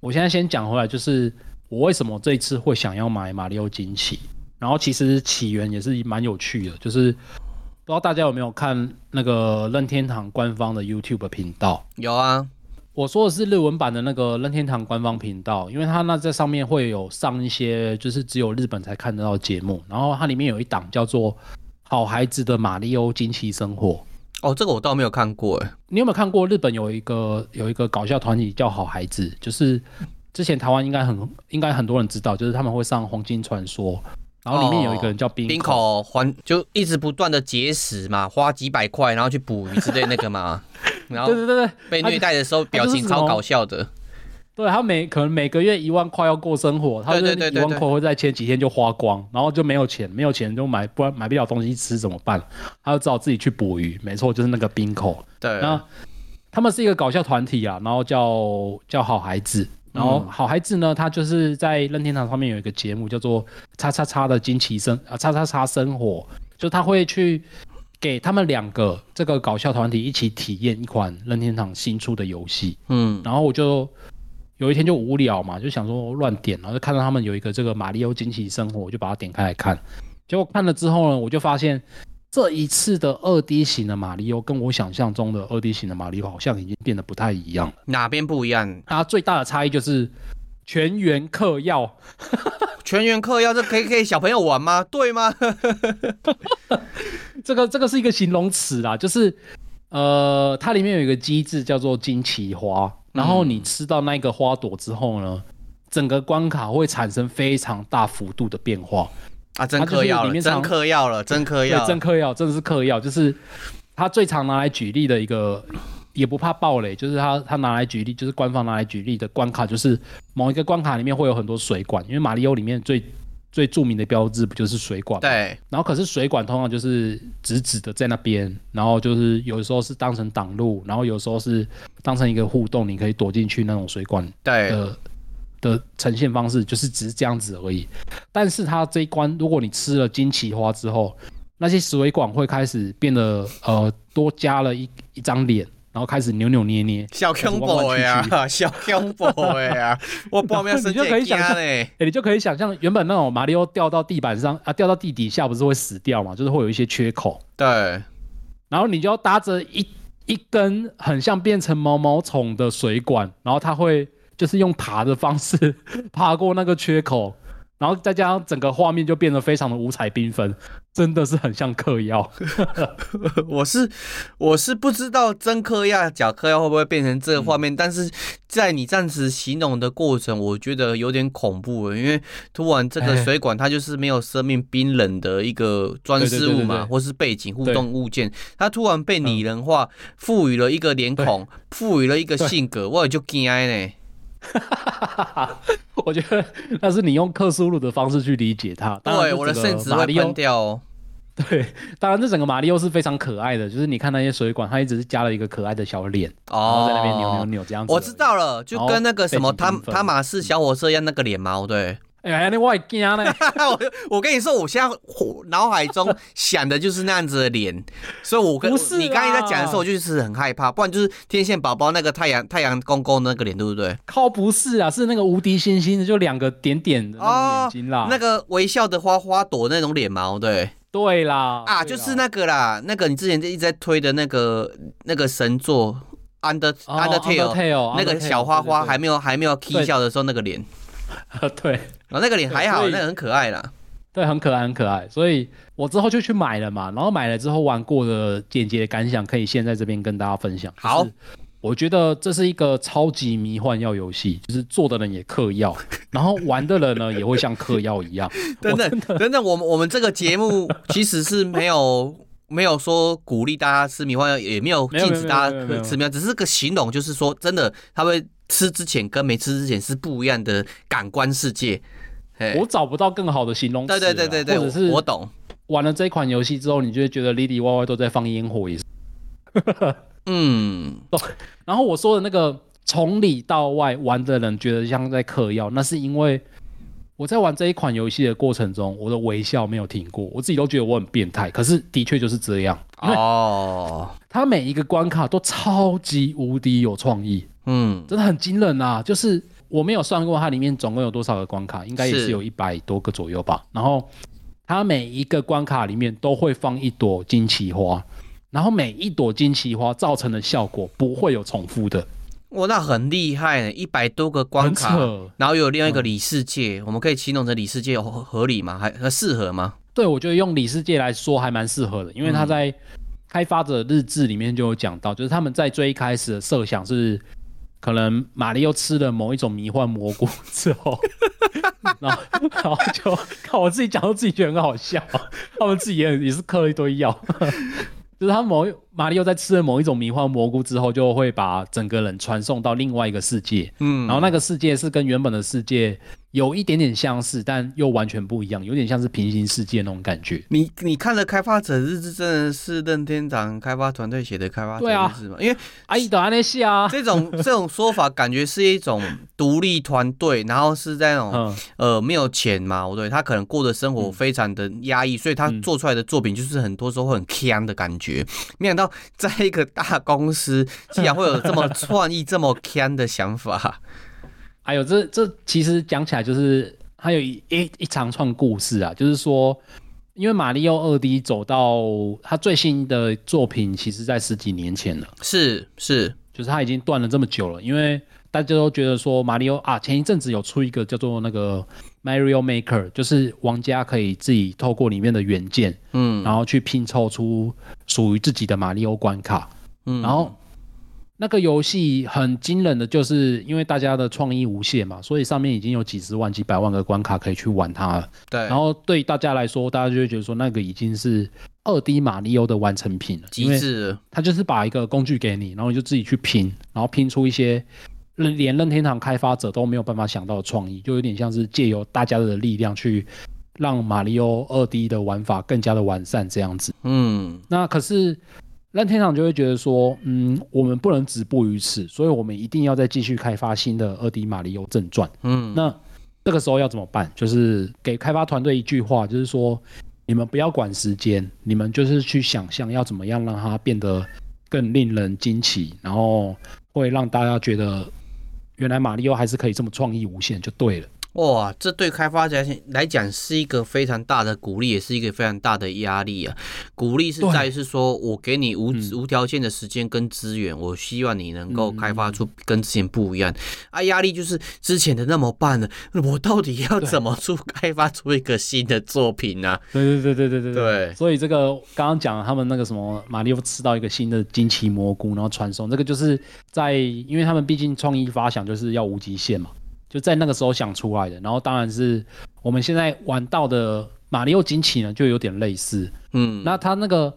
我现在先讲回来，就是。我为什么这一次会想要买马里奥惊奇？然后其实起源也是蛮有趣的，就是不知道大家有没有看那个任天堂官方的 YouTube 频道？有啊，我说的是日文版的那个任天堂官方频道，因为它那在上面会有上一些就是只有日本才看得到节目，然后它里面有一档叫做《好孩子的马里奥惊奇生活》。哦，这个我倒没有看过诶，你有没有看过日本有一个有一个搞笑团体叫好孩子？就是。之前台湾应该很应该很多人知道，就是他们会上《黄金传说》，然后里面有一个人叫冰口，冰口还就一直不断的节食嘛，花几百块然后去捕鱼之类那个嘛，然后对对对，被虐待的时候表情超搞笑的。对，他每可能每个月一万块要过生活，他就是一万块会在前几天就花光，然后就没有钱，没有钱就买不然买不了东西吃怎么办？他就只好自己去捕鱼。没错，就是那个冰口。对，然后他们是一个搞笑团体啊，然后叫叫好孩子。然后好孩子呢，他就是在任天堂上面有一个节目叫做“叉叉叉”的惊奇生啊，“叉叉叉生活”，就他会去给他们两个这个搞笑团体一起体验一款任天堂新出的游戏。嗯，然后我就有一天就无聊嘛，就想说乱点，然后就看到他们有一个这个《马里奥惊奇生活》，我就把它点开来看。结果看了之后呢，我就发现。这一次的二 D 型的马里奥跟我想象中的二 D 型的马里奥好像已经变得不太一样了。哪边不一样？它最大的差异就是全员嗑药。全员嗑药，这可以给小朋友玩吗？对吗？这个这个是一个形容词啦，就是呃，它里面有一个机制叫做惊奇花，然后你吃到那个花朵之后呢，整个关卡会产生非常大幅度的变化。啊，真嗑药了，真嗑药了，真嗑药，真嗑药，真的是嗑药，就是他最常拿来举例的一个，也不怕暴雷，就是他他拿来举例，就是官方拿来举例的关卡，就是某一个关卡里面会有很多水管，因为马里奥里面最最著名的标志不就是水管？对。然后可是水管通常就是直直的在那边，然后就是有时候是当成挡路，然后有时候是当成一个互动，你可以躲进去那种水管。对。的呈现方式就是只是这样子而已，但是它这一关，如果你吃了金奇花之后，那些水管会开始变得呃多加了一一张脸，然后开始扭扭捏捏，小恐怖呀，小恐怖呀，我报名 你就可以想象，哎、欸，你就可以想象原本那种马里奥掉到地板上啊，掉到地底下不是会死掉嘛，就是会有一些缺口，对，然后你就要搭着一一根很像变成毛毛虫的水管，然后它会。就是用爬的方式 爬过那个缺口，然后再加上整个画面就变得非常的五彩缤纷，真的是很像嗑药。我是我是不知道真嗑药假嗑药会不会变成这个画面，嗯，但是在你暂时形容的过程，我觉得有点恐怖，因为突然这个水管它就是没有生命、冰冷的一个装饰物嘛，或是背景互动物件，它突然被拟人化，赋予了一个脸孔，赋予了一个性格，我也就惊呢。我觉得那是你用克苏鲁的方式去理解它。对，我的圣旨会喷掉哦。对，当然这整个马里奥是非常可爱的，就是你看那些水管，它一直是加了一个可爱的小脸，哦，然后在那边扭扭扭这样子。我知道了，就跟那个什么他他马是小火车一样，那个脸毛，对。哎呀，你我也惊呢！我我跟你说，我现在脑海中想的就是那样子的脸，所以我跟你刚才在讲的时候，我就是很害怕。不然就是天线宝宝那个太阳太阳公公那个脸，对不对？靠，不是啊，是那个无敌星星的，就两个点点的眼睛啦，哦，那个微笑的花花朵那种脸毛，对对啦啊，就是那个啦，那个你之前就一直在推的那个那个神作 Under Undertale 那个小花花还没有还没有 K 笑的时候那个脸。对，然后那个脸还好，那个很可爱啦。对，很可爱，很可爱。所以我之后就去买了嘛，然后买了之后玩过的简洁的感想，可以先在这边跟大家分享。好，我觉得这是一个超级迷幻药游戏，就是做的人也嗑药，然后玩的人呢也会像嗑药一样。等等等等，我们我们这个节目其实是没有没有说鼓励大家吃迷幻药，也没有禁止大家吃迷幻，只是个形容，就是说真的，他会。吃之前跟没吃之前是不一样的感官世界，我找不到更好的形容词。对对对对对，或者是我懂。玩了这款游戏之后，你就会觉得里里外外都在放烟火也是。嗯，然后我说的那个从里到外玩的人觉得像在嗑药，那是因为我在玩这一款游戏的过程中，我的微笑没有停过，我自己都觉得我很变态，可是的确就是这样。哦，它每一个关卡都超级无敌有创意。嗯，真的很惊人啊！就是我没有算过它里面总共有多少个关卡，应该也是有一百多个左右吧。然后它每一个关卡里面都会放一朵金奇花，然后每一朵金奇花造成的效果不会有重复的。哇，那很厉害！一百多个关卡，然后有另外一个里世界，嗯、我们可以形容成里世界合合理吗？还还适合吗？对，我觉得用里世界来说还蛮适合的，因为他在开发者日志里面就有讲到，就是他们在最一开始的设想是。可能马里又吃了某一种迷幻蘑菇之后，然后然后就看我自己讲，到自己觉得很好笑。他们自己也也是嗑了一堆药，就是他某马里奥在吃了某一种迷幻蘑菇之后，就会把整个人传送到另外一个世界。嗯，然后那个世界是跟原本的世界。有一点点相似，但又完全不一样，有点像是平行世界那种感觉。你你看的开发者日志真的是任天堂开发团队写的开发者日志吗？啊、因为阿姨的安内西啊，这种 这种说法感觉是一种独立团队，然后是在那种、嗯、呃没有钱嘛，对，他可能过的生活非常的压抑、嗯，所以他做出来的作品就是很多时候会很锵的感觉。没想到在一个大公司，竟然会有这么创意、这么锵的想法。还有这这其实讲起来就是还有一一一长串故事啊，就是说，因为马里奥二 D 走到他最新的作品，其实在十几年前了，是是，就是他已经断了这么久了，因为大家都觉得说马里奥啊，前一阵子有出一个叫做那个 Mario Maker，就是玩家可以自己透过里面的元件，嗯，然后去拼凑出属于自己的马里奥关卡，嗯，然后。那个游戏很惊人的，就是因为大家的创意无限嘛，所以上面已经有几十万、几百万个关卡可以去玩它了。对，然后对大家来说，大家就会觉得说，那个已经是二 D 马里欧的完成品了，极致。它就是把一个工具给你，然后你就自己去拼，然后拼出一些连任天堂开发者都没有办法想到的创意，就有点像是借由大家的力量去让马里欧二 D 的玩法更加的完善这样子。嗯，那可是。任天堂就会觉得说，嗯，我们不能止步于此，所以我们一定要再继续开发新的二 D 马里奥正传。嗯，那这个时候要怎么办？就是给开发团队一句话，就是说，你们不要管时间，你们就是去想象要怎么样让它变得更令人惊奇，然后会让大家觉得，原来马里奥还是可以这么创意无限，就对了。哇，这对开发者来讲是一个非常大的鼓励，也是一个非常大的压力啊！鼓励是在于是说，我给你无、嗯、无条件的时间跟资源，我希望你能够开发出跟之前不一样。嗯、啊，压力就是之前的那么办了，我到底要怎么出开发出一个新的作品呢、啊？对对对对对对对。所以这个刚刚讲他们那个什么马里奥吃到一个新的惊奇蘑菇，然后传送，这个就是在因为他们毕竟创意发想就是要无极限嘛。就在那个时候想出来的，然后当然是我们现在玩到的马里奥惊奇呢，就有点类似。嗯，那它那个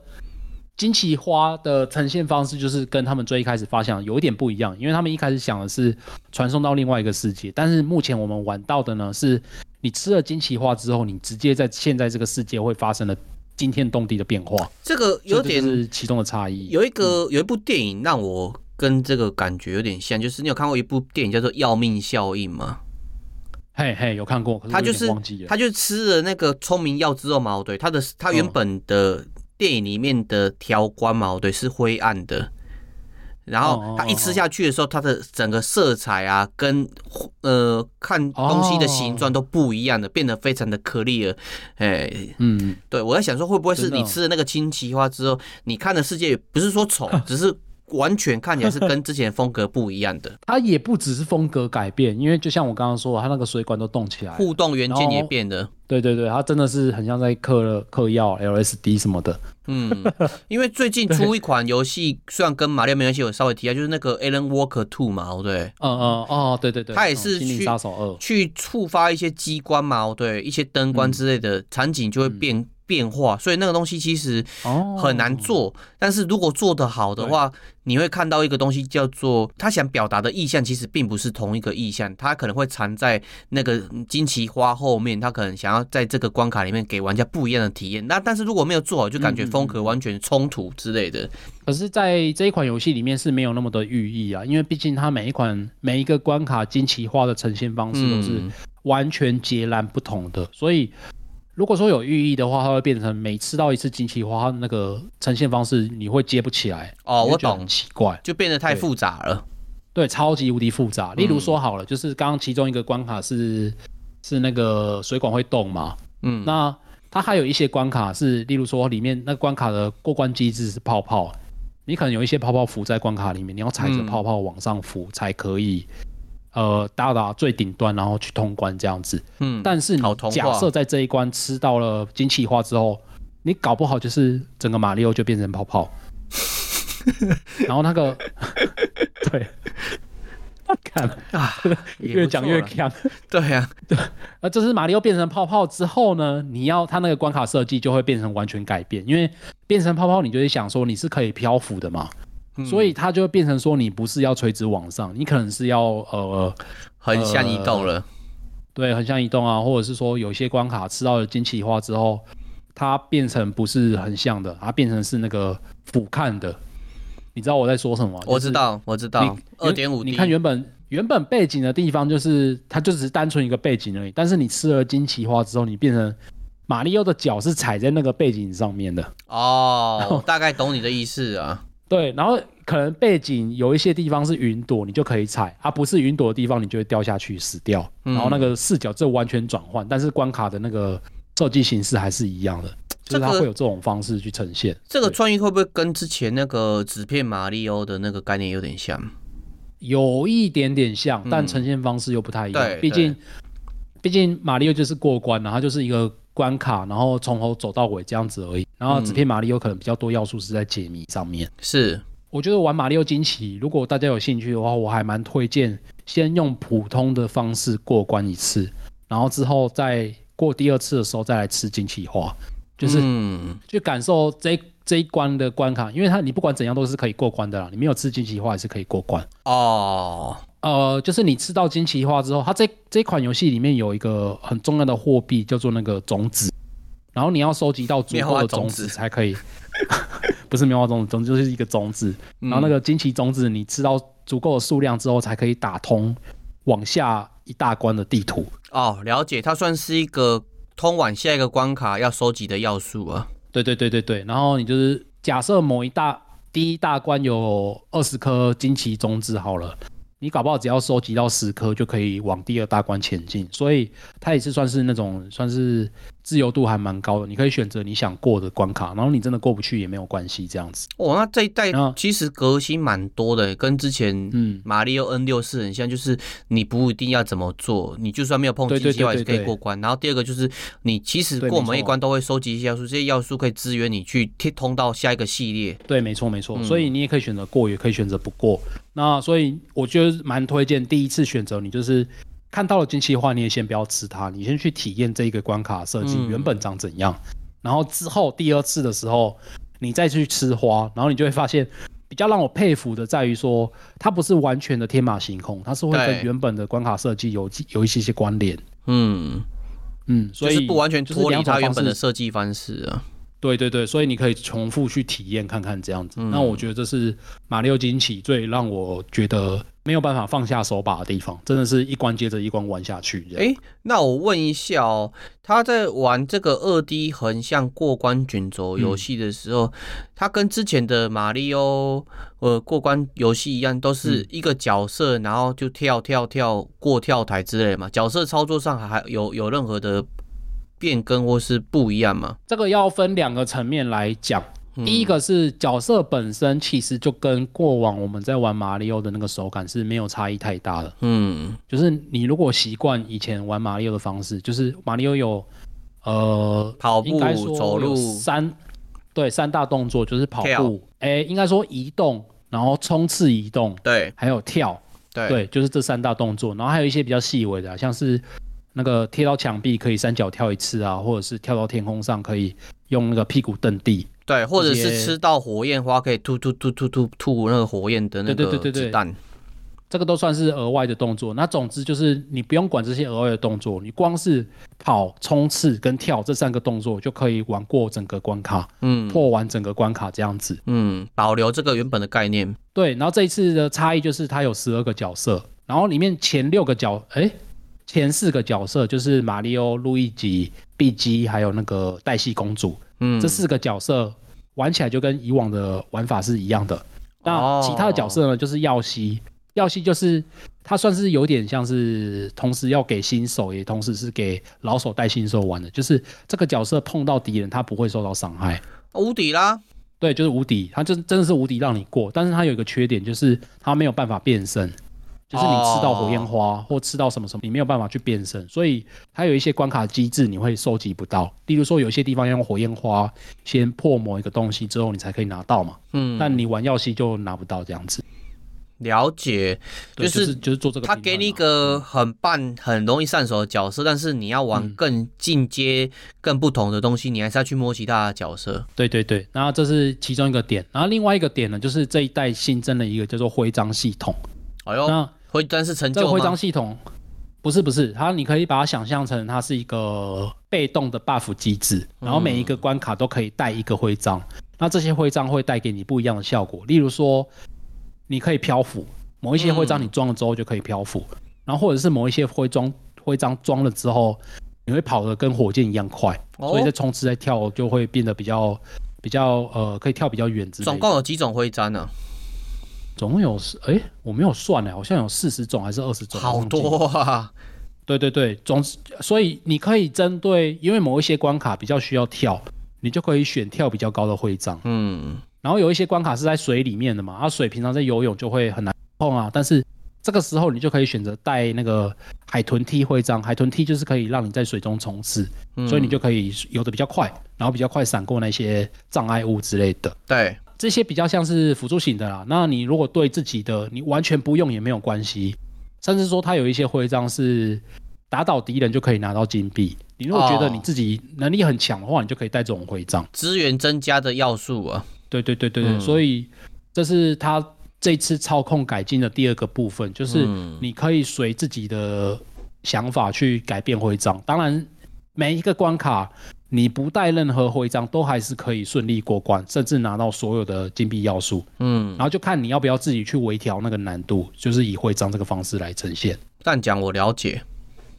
惊奇花的呈现方式，就是跟他们最一开始发想有一点不一样，因为他们一开始想的是传送到另外一个世界，但是目前我们玩到的呢，是你吃了惊奇花之后，你直接在现在这个世界会发生了惊天动地的变化。这个有点是其中的差异。有一个有一部电影让我。跟这个感觉有点像，就是你有看过一部电影叫做《要命效应》吗？嘿嘿，有看过。他就是他就吃了那个聪明药之后嘛，对，他的他原本的电影里面的条光嘛，对，是灰暗的。然后他一吃下去的时候，他的整个色彩啊，跟呃看东西的形状都不一样的，变得非常的颗粒了。哎，嗯，对，我在想说，会不会是你吃了那个青奇花之后，你看的世界不是说丑，只是。完全看起来是跟之前风格不一样的。它也不只是风格改变，因为就像我刚刚说的，它那个水管都动起来，互动元件也变了。对对对，它真的是很像在嗑嗑药 LSD 什么的。嗯，因为最近出一款游戏，虽然跟马里奥没关系，我稍微提一下，就是那个 Alan Walker Two 嘛，对。嗯嗯哦，对对对，它也是去杀手二去触发一些机关嘛，对，一些灯光之类的、嗯、场景就会变。嗯变化，所以那个东西其实很难做。哦、但是如果做得好的话，你会看到一个东西叫做他想表达的意向，其实并不是同一个意向，他可能会藏在那个金奇花后面，他可能想要在这个关卡里面给玩家不一样的体验。那但是如果没有做好，就感觉风格完全冲突之类的。可是，在这一款游戏里面是没有那么多寓意啊，因为毕竟它每一款每一个关卡金奇花的呈现方式都是完全截然不同的，所以。如果说有寓意的话，它会变成每吃到一次惊奇花，它那个呈现方式你会接不起来哦。我懂，奇怪，就变得太复杂了。对，对，超级无敌复杂。例如说好了，嗯、就是刚刚其中一个关卡是是那个水管会动嘛，嗯，那它还有一些关卡是，例如说里面那个关卡的过关机制是泡泡，你可能有一些泡泡浮在关卡里面，你要踩着泡泡往上浮才可以。呃，到达最顶端，然后去通关这样子。嗯，但是你假设在这一关吃到了精气化之后，你搞不好就是整个马里奥就变成泡泡。然后那个，对，看啊，越讲越强。对呀，对。那这是马里奥变成泡泡之后呢，你要它那个关卡设计就会变成完全改变，因为变成泡泡，你就会想说你是可以漂浮的嘛。所以它就会变成说，你不是要垂直往上，你可能是要呃横向移动了。对，横向移动啊，或者是说有些关卡吃到了惊奇花之后，它变成不是横向的，它变成是那个俯瞰的。你知道我在说什么吗？我知道，我知道。二点五你看原本原本背景的地方就是它就只是单纯一个背景而已，但是你吃了惊奇花之后，你变成马里奥的脚是踩在那个背景上面的。哦，大概懂你的意思啊。对，然后可能背景有一些地方是云朵，你就可以踩；而、啊、不是云朵的地方，你就会掉下去死掉。嗯、然后那个视角就完全转换，但是关卡的那个设计形式还是一样的，就是它会有这种方式去呈现。这个创意会不会跟之前那个纸片马里欧的那个概念有点像？有一点点像，但呈现方式又不太一样。嗯、毕竟，毕竟马里奥就是过关，然后就是一个。关卡，然后从头走到尾这样子而已。然后纸片马里有可能比较多要素是在解谜上面。是，我觉得玩马里奥惊奇，如果大家有兴趣的话，我还蛮推荐先用普通的方式过关一次，然后之后再过第二次的时候再来吃惊奇花，就是、嗯、去感受这这一关的关卡，因为它你不管怎样都是可以过关的啦，你没有吃惊奇花也是可以过关哦。呃，就是你吃到惊奇化之后，它这这款游戏里面有一个很重要的货币叫做那个种子，然后你要收集到足够的种子才可以。不是棉花种子，种子就是一个种子，然后那个惊奇种子，你吃到足够的数量之后，才可以打通往下一大关的地图。哦，了解，它算是一个通往下一个关卡要收集的要素啊。对对对对对，然后你就是假设某一大第一大关有二十颗惊奇种子好了。你搞不好只要收集到十颗就可以往第二大关前进，所以它也是算是那种算是自由度还蛮高的。你可以选择你想过的关卡，然后你真的过不去也没有关系，这样子。哦，那这一代其实革新蛮多的，跟之前嗯马里奥 N 六四很像，就是你不一定要怎么做，你就算没有碰惊奇化也是可以过关。然后第二个就是你其实过每一关都会收集一些要素，这些要素可以支援你去贴通到下一个系列。对，没错没错。所以你也可以选择过，也可以选择不过。那所以我觉得蛮推荐第一次选择你就是看到了惊奇化，你也先不要吃它，你先去体验这一个关卡设计原本长怎样，嗯、然后之后第二次的时候你再去吃花，然后你就会发现比较让我佩服的在于说它不是完全的天马行空，它是会跟原本的关卡设计有有一些些关联。嗯嗯，所以就是不完全脱离它原本的设计方式啊。对对对，所以你可以重复去体验看看这样子。嗯、那我觉得这是马里奥惊奇最让我觉得没有办法放下手把的地方，真的是一关接着一关玩下去。哎，那我问一下哦，他在玩这个二 D 横向过关卷轴游戏的时候，他、嗯、跟之前的马里奥呃过关游戏一样，都是一个角色，然后就跳跳跳过跳台之类的嘛？角色操作上还有有任何的？变更或是不一样吗？这个要分两个层面来讲。嗯、第一个是角色本身，其实就跟过往我们在玩马里奥的那个手感是没有差异太大的。嗯，就是你如果习惯以前玩马里奥的方式，就是马里奥有呃跑步、走路三对三大动作，就是跑步，哎跳，应该说移动，然后冲刺移动，对，还有跳，对，对，就是这三大动作，然后还有一些比较细微的，像是。那个贴到墙壁可以三角跳一次啊，或者是跳到天空上可以用那个屁股蹬地，对，或者是吃到火焰花可以吐吐吐吐吐吐那个火焰的那个子弹，这个都算是额外的动作。那总之就是你不用管这些额外的动作，你光是跑、冲刺跟跳这三个动作就可以玩过整个关卡，嗯，破完整个关卡这样子，嗯，保留这个原本的概念。对，然后这一次的差异就是它有十二个角色，然后里面前六个角，哎。前四个角色就是马里奥、路易吉、碧姬，还有那个黛西公主。嗯，这四个角色玩起来就跟以往的玩法是一样的。那其他的角色呢，就是耀西。耀西就是他算是有点像是同时要给新手，也同时是给老手带新手玩的。就是这个角色碰到敌人，他不会受到伤害，无敌啦。对，就是无敌，他就真的是无敌让你过。但是他有一个缺点，就是他没有办法变身。就是你吃到火焰花或吃到什么什么，你没有办法去变身，所以它有一些关卡机制你会收集不到。例如说，有些地方要用火焰花先破某一个东西之后，你才可以拿到嘛。嗯，但你玩耀西就拿不到这样子。了解，就是就是做这个。他给你一个很棒、很容易上手的角色，但是你要玩更进阶、更不同的东西，你还是要去摸其他的角色。对对对，然后这是其中一个点，然后另外一个点呢，就是这一代新增了一个叫做徽章系统。哎呦，那。徽章是成就吗？这个徽章系统不是不是，它你可以把它想象成它是一个被动的 buff 机制，然后每一个关卡都可以带一个徽章，嗯、那这些徽章会带给你不一样的效果。例如说，你可以漂浮，某一些徽章你装了之后就可以漂浮，嗯、然后或者是某一些徽章徽章装了之后，你会跑得跟火箭一样快，哦、所以在冲刺在跳就会变得比较比较呃，可以跳比较远之类的。总共有几种徽章呢？总共有哎、欸，我没有算呢，好像有四十种还是二十种？好多啊！对对对，总所以你可以针对，因为某一些关卡比较需要跳，你就可以选跳比较高的徽章。嗯，然后有一些关卡是在水里面的嘛，啊，水平常在游泳就会很难碰啊，但是这个时候你就可以选择带那个海豚踢徽章，海豚踢就是可以让你在水中冲刺，嗯、所以你就可以游得比较快，然后比较快闪过那些障碍物之类的。对。这些比较像是辅助型的啦。那你如果对自己的你完全不用也没有关系，甚至说它有一些徽章是打倒敌人就可以拿到金币。你如果觉得你自己能力很强的话，你就可以带这种徽章，资源增加的要素啊。对对对对对，嗯、所以这是他这次操控改进的第二个部分，就是你可以随自己的想法去改变徽章。当然，每一个关卡你不带任何徽章都还是可以顺利过关，甚至拿到所有的金币要素。嗯，然后就看你要不要自己去微调那个难度，就是以徽章这个方式来呈现。但讲我了解，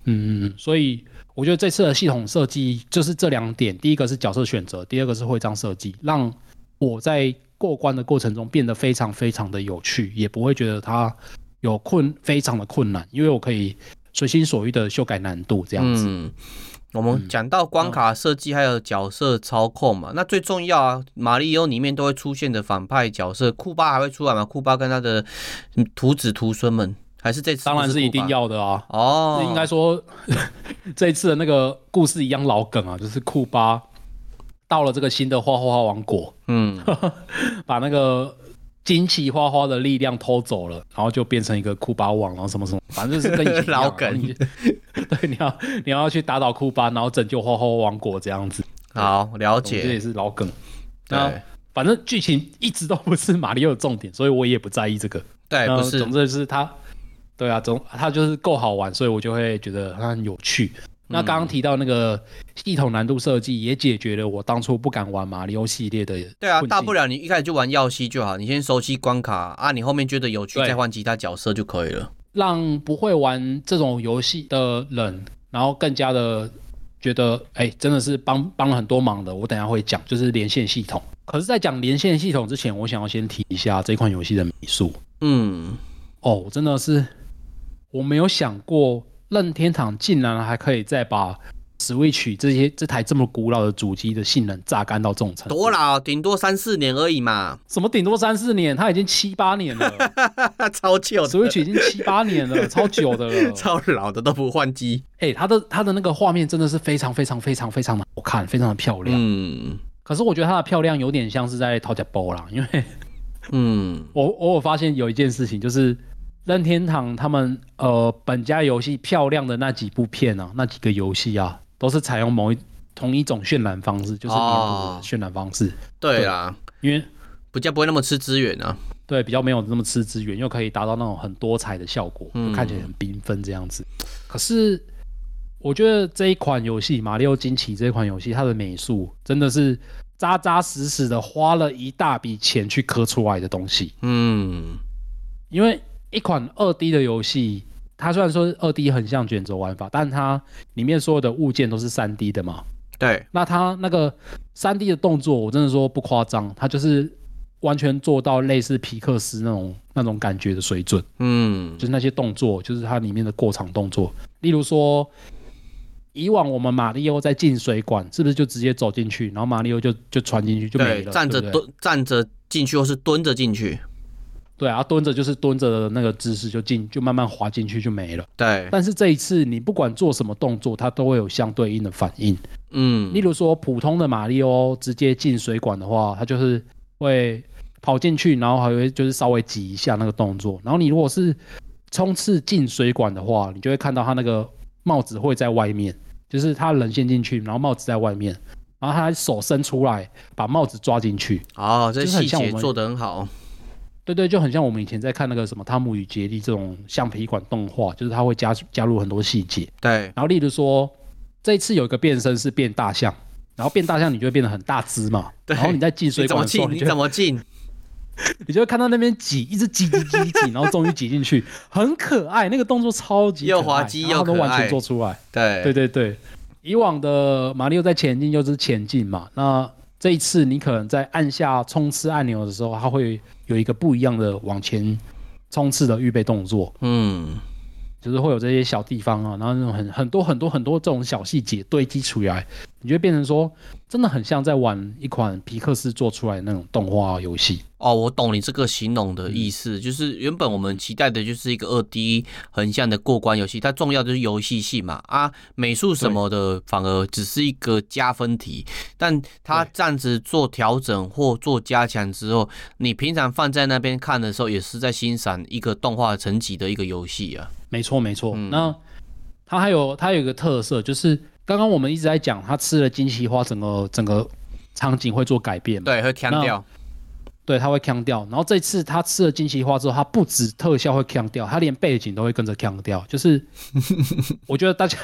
嗯嗯，所以我觉得这次的系统设计就是这两点：第一个是角色选择，第二个是徽章设计，让我在过关的过程中变得非常非常的有趣，也不会觉得它有困非常的困难，因为我可以随心所欲的修改难度这样子。嗯，我们讲到关卡设计还有角色操控嘛，嗯、那最重要啊，马里奥里面都会出现的反派角色库巴还会出来吗？库巴跟他的徒子徒孙们，还是这次当然是一定要的啊。哦，应该说 这一次的那个故事一样老梗啊，就是库巴。到了这个新的花花王国，嗯，把那个惊奇花花的力量偷走了，然后就变成一个库巴王，然后什么什么，反正就是跟以前 老梗。对，你要你要去打倒库巴，然后拯救花花王国这样子。好，了解，这也是老梗。对，反正剧情一直都不是马里奥的重点，所以我也不在意这个。对，不是。总之就是他，对啊，总他就是够好玩，所以我就会觉得他很有趣。那刚刚提到那个系统难度设计，也解决了我当初不敢玩马里奥系列的。对啊，大不了你一开始就玩耀西就好，你先熟悉关卡啊，你后面觉得有趣再换其他角色就可以了。让不会玩这种游戏的人，然后更加的觉得，哎、欸，真的是帮帮了很多忙的。我等下会讲，就是连线系统。可是，在讲连线系统之前，我想要先提一下这款游戏的美术。嗯，哦，真的是我没有想过。任天堂竟然还可以再把 Switch 这些这台这么古老的主机的性能榨干到这种程度？多老，顶多三四年而已嘛。什么顶多三四年？它已经七八年了，超久。Switch 已经七八年了，超久的了，超老的都不换机。哎、欸，它的它的那个画面真的是非常非常非常非常的好看，非常的漂亮。嗯，可是我觉得它的漂亮有点像是在讨价包啦，因为，嗯，我偶尔发现有一件事情就是。任天堂他们呃本家游戏漂亮的那几部片啊，那几个游戏啊，都是采用某一同一种渲染方式，就是渲染方式。哦、对啊，因为比较不会那么吃资源啊。对，比较没有那么吃资源，又可以达到那种很多彩的效果，嗯、看起来很缤纷这样子。可是我觉得这一款游戏《马里奥惊奇》这一款游戏，它的美术真的是扎扎实实的花了一大笔钱去刻出来的东西。嗯，因为。一款二 D 的游戏，它虽然说二 D 很像卷轴玩法，但它里面所有的物件都是三 D 的嘛。对，那它那个三 D 的动作，我真的说不夸张，它就是完全做到类似皮克斯那种那种感觉的水准。嗯，就是那些动作，就是它里面的过场动作。例如说，以往我们马里奥在进水管，是不是就直接走进去，然后马里奥就就传进去就没了？站着蹲，站着进去或是蹲着进去。对啊，蹲着就是蹲着的那个姿势就进，就慢慢滑进去就没了。对，但是这一次你不管做什么动作，它都会有相对应的反应。嗯，例如说普通的马里奥直接进水管的话，它就是会跑进去，然后还会就是稍微挤一下那个动作。然后你如果是冲刺进水管的话，你就会看到它那个帽子会在外面，就是它人先进去，然后帽子在外面，然后他手伸出来把帽子抓进去。哦，这细节做得很好。对对，就很像我们以前在看那个什么《汤姆与杰利》这种橡皮管动画，就是它会加加入很多细节。对，然后例如说，这一次有一个变身是变大象，然后变大象你就会变得很大只嘛。对。然后你在进水管的时候，你怎么进？你就会看到那边挤，一直挤挤挤挤，然后终于挤进去，很可爱，那个动作超级又滑稽又可爱，都完全做出来。对对对对，以往的马里奥在前进就是前进嘛，那这一次你可能在按下冲刺按钮的时候，它会。有一个不一样的往前冲刺的预备动作，嗯，就是会有这些小地方啊，然后那种很很多很多很多这种小细节堆积出来，你就会变成说，真的很像在玩一款皮克斯做出来的那种动画游戏。哦，我懂你这个形容的意思，嗯、就是原本我们期待的就是一个二 D 横向的过关游戏，它重要的是游戏性嘛，啊，美术什么的反而只是一个加分题，但它这样子做调整或做加强之后，你平常放在那边看的时候，也是在欣赏一个动画层级的一个游戏啊。没错，没错。嗯、那它还有它有一个特色，就是刚刚我们一直在讲，它吃了金奇花，整个整个场景会做改变嘛？对，会强调。对，它会强调。然后这次它吃了金奇花之后，它不止特效会强调，它连背景都会跟着强调。就是 我觉得大家